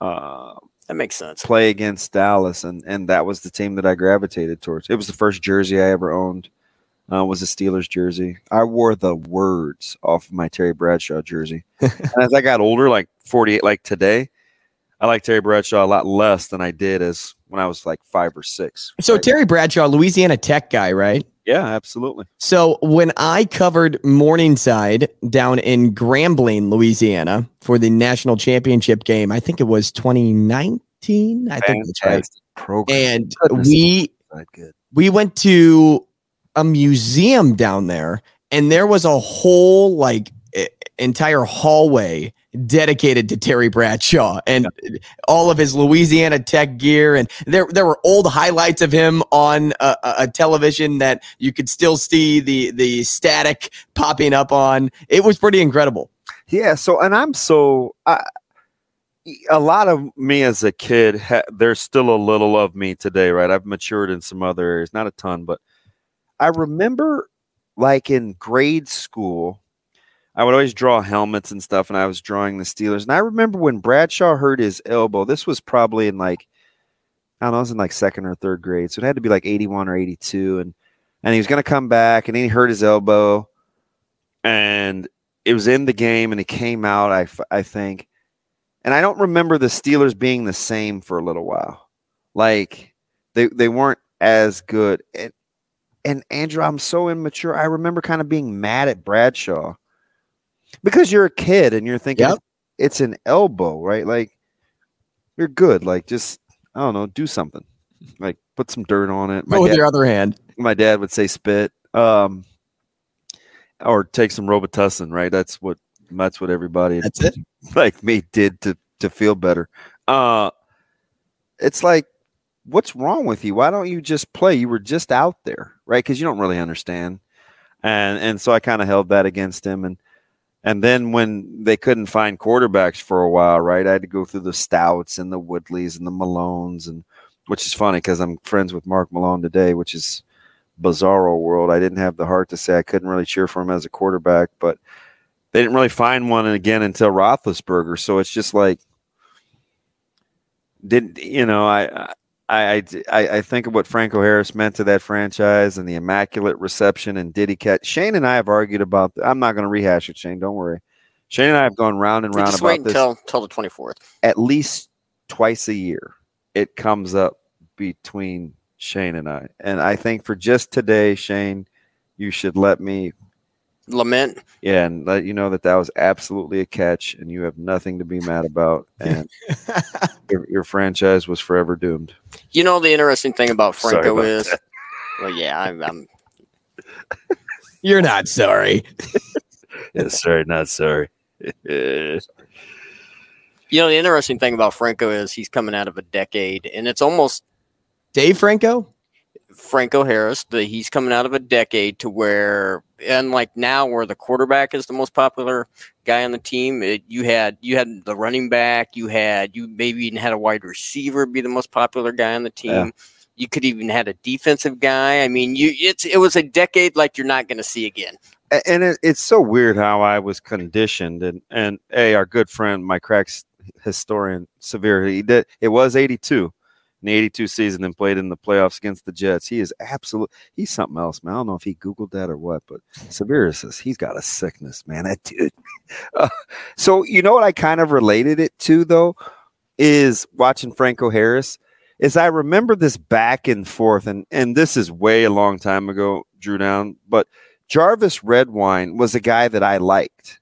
Uh, That makes sense. play against Dallas, and and that was the team that I gravitated towards. It was the first jersey I ever owned. Uh, was a Steelers jersey. I wore the words off of my Terry Bradshaw jersey. and as I got older, like forty eight, like today, I like Terry Bradshaw a lot less than I did as when I was like five or six. So Terry Bradshaw, Louisiana Tech guy, right? Yeah, absolutely. So when I covered Morningside down in Grambling, Louisiana for the national championship game, I think it was 2019. I think that's right. Program. And Goodness. we we went to a museum down there and there was a whole like entire hallway dedicated to Terry Bradshaw and all of his Louisiana Tech gear and there there were old highlights of him on a, a- a television that you could still see the the static popping up on it was pretty incredible Yeah. So, and I'm so I, a lot of me as a kid. Ha, there's still a little of me today, right? I've matured in some other areas, not a ton, but I remember, like in grade school, I would always draw helmets and stuff, and I was drawing the Steelers. And I remember when Bradshaw hurt his elbow. This was probably in like I don't know, I was in like second or third grade, so it had to be like 81 or 82, and and he was going to come back, and he hurt his elbow, and it was in the game, and he came out. I I think, and I don't remember the Steelers being the same for a little while. Like they they weren't as good. And and Andrew, I'm so immature. I remember kind of being mad at Bradshaw because you're a kid and you're thinking Yep. it's an elbow, right? Like you're good. Like just I don't know, do something. Like put some dirt on it. Go with dad- your other hand. my dad would say spit. Um or take some Robitussin, right? That's what that's what everybody That's it. like me did to to feel better. Uh it's like what's wrong with you? Why don't you just play? You were just out there, right? Cuz you don't really understand. And and so I kind of held that against him and and then when they couldn't find quarterbacks for a while, right? I had to go through the Stoudts and the Woodleys and the Malones and which is funny cuz I'm friends with Mark Malone today, which is bizarro world. I didn't have the heart to say I couldn't really cheer for him as a quarterback, but they didn't really find one again until Roethlisberger. So it's just like, didn't you know? I I I I think of what Franco Harris meant to that franchise and the immaculate reception and did he catch? Shane and I have argued about. I'm not going to rehash it, Shane. Don't worry. Shane and I have gone round and round just about wait this until until the 24th. at least twice a year. It comes up between Shane and I, and I think for just today, Shane, you should let me Lament. yeah, and let you know that that was absolutely a catch, and you have nothing to be mad about, and your, your franchise was forever doomed. You know the interesting thing about Franco about is, that. well, yeah, I'm, I'm You're not sorry. Yeah, sorry, not sorry. You know, the interesting thing about Franco is he's coming out of a decade, and it's almost Dave Franco? Franco Harris. He's coming out of a decade to where, unlike now, where the quarterback is the most popular guy on the team, it, you had you had the running back, you had you maybe even had a wide receiver be the most popular guy on the team. Yeah. You could even had a defensive guy. I mean, you it's it was a decade like you're not going to see again. And it, it's so weird how I was conditioned, and and a our good friend, my cracks historian, Severe, he did. It was eighty two. In the 82 season and played in the playoffs against the Jets. He is absolute. He's something else, man. I don't know if he Googled that or what, but Severe says he's got a sickness, man. That dude. Uh, so, you know what I kind of related it to, though, is watching Franco Harris. Is I remember this back and forth, and, and this is way a long time ago, Drew Down, but Jarvis Redwine was a guy that I liked.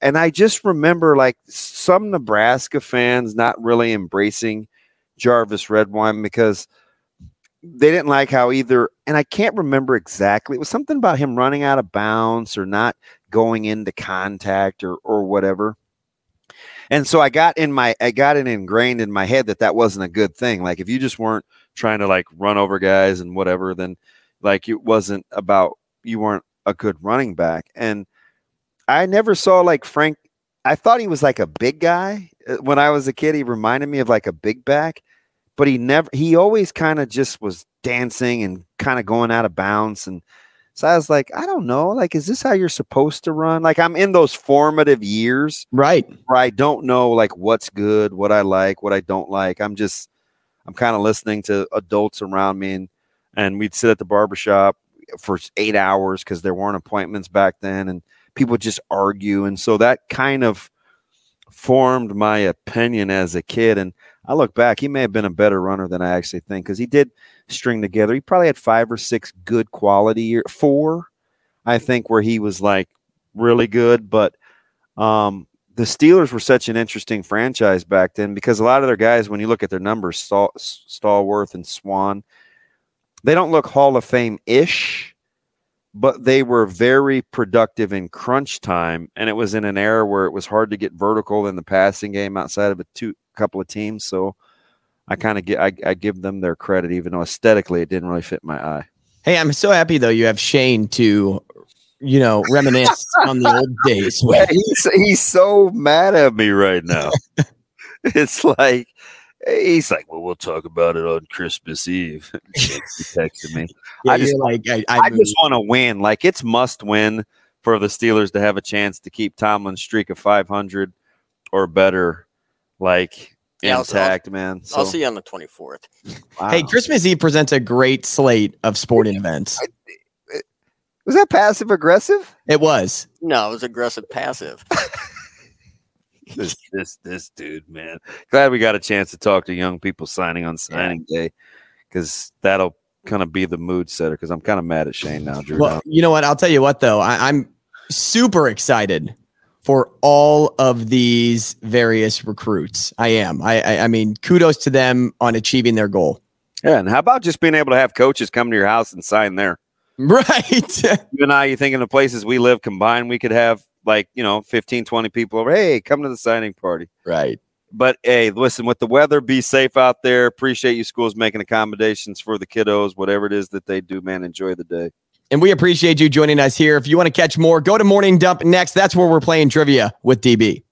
And I just remember like some Nebraska fans not really embracing Jarvis Redwine because they didn't like how either, and I can't remember exactly. It was something about him running out of bounds or not going into contact or or whatever. And so I got in my, I got it ingrained in my head that that wasn't a good thing. Like if you just weren't trying to like run over guys and whatever, then like it wasn't about you weren't a good running back. And I never saw like Frank. I thought he was like a big guy Uh, when I was a kid. He reminded me of like a big back, but he never. He always kind of just was dancing and kind of going out of bounds. And so I was like, I don't know. Like, is this how you're supposed to run? Like, I'm in those formative years, right? Where I don't know like what's good, what I like, what I don't like. I'm just, I'm kind of listening to adults around me, and and we'd sit at the barbershop for eight hours because there weren't appointments back then, and people just argue, and so that kind of formed my opinion as a kid. And I look back, he may have been a better runner than I actually think because he did string together. He probably had five or six good quality year, four, I think, where he was like really good. But um, the Steelers were such an interesting franchise back then because a lot of their guys, when you look at their numbers, Stal- Stallworth and Swann, they don't look Hall of Fame ish, but they were very productive in crunch time. And it was in an era where it was hard to get vertical in the passing game outside of a two couple of teams. So I kind of get I, I give them their credit, even though aesthetically it didn't really fit my eye. Hey, I'm so happy though you have Shane to, you know, reminisce on the old days. Yeah, he's he's so mad at me right now. it's like he's like, well, we'll talk about it on Christmas Eve. he texted me. Yeah, I just like, I, I, just want to win. Like it's must win for the Steelers to have a chance to keep Tomlin's streak of 500 or better, like Yeah, I'll- intact, man. I'll see you on the 24th. Hey, Christmas Eve presents a great slate of sporting events. Was that passive aggressive? It was. No, it was aggressive passive. this this this dude, man. Glad we got a chance to talk to young people signing on signing day because that'll kind of be the mood setter. Because I'm kind of mad at Shane now, Drew. Well, you know what? I'll tell you what, though. I, I'm super excited for all of these various recruits. I am. I, I, I mean, kudos to them on achieving their goal. yeah, and how about just being able to have coaches come to your house and sign there? Right. you and I, you think in the places we live combined, we could have like, you know, 15, 20 people over. Hey, come to the signing party. Right. But hey, listen, with the weather, be safe out there. Appreciate you schools making accommodations for the kiddos, whatever it is that they do, man. Enjoy the day. And we appreciate you joining us here. If you want to catch more, go to Morning Dump next. That's where we're playing trivia with DB.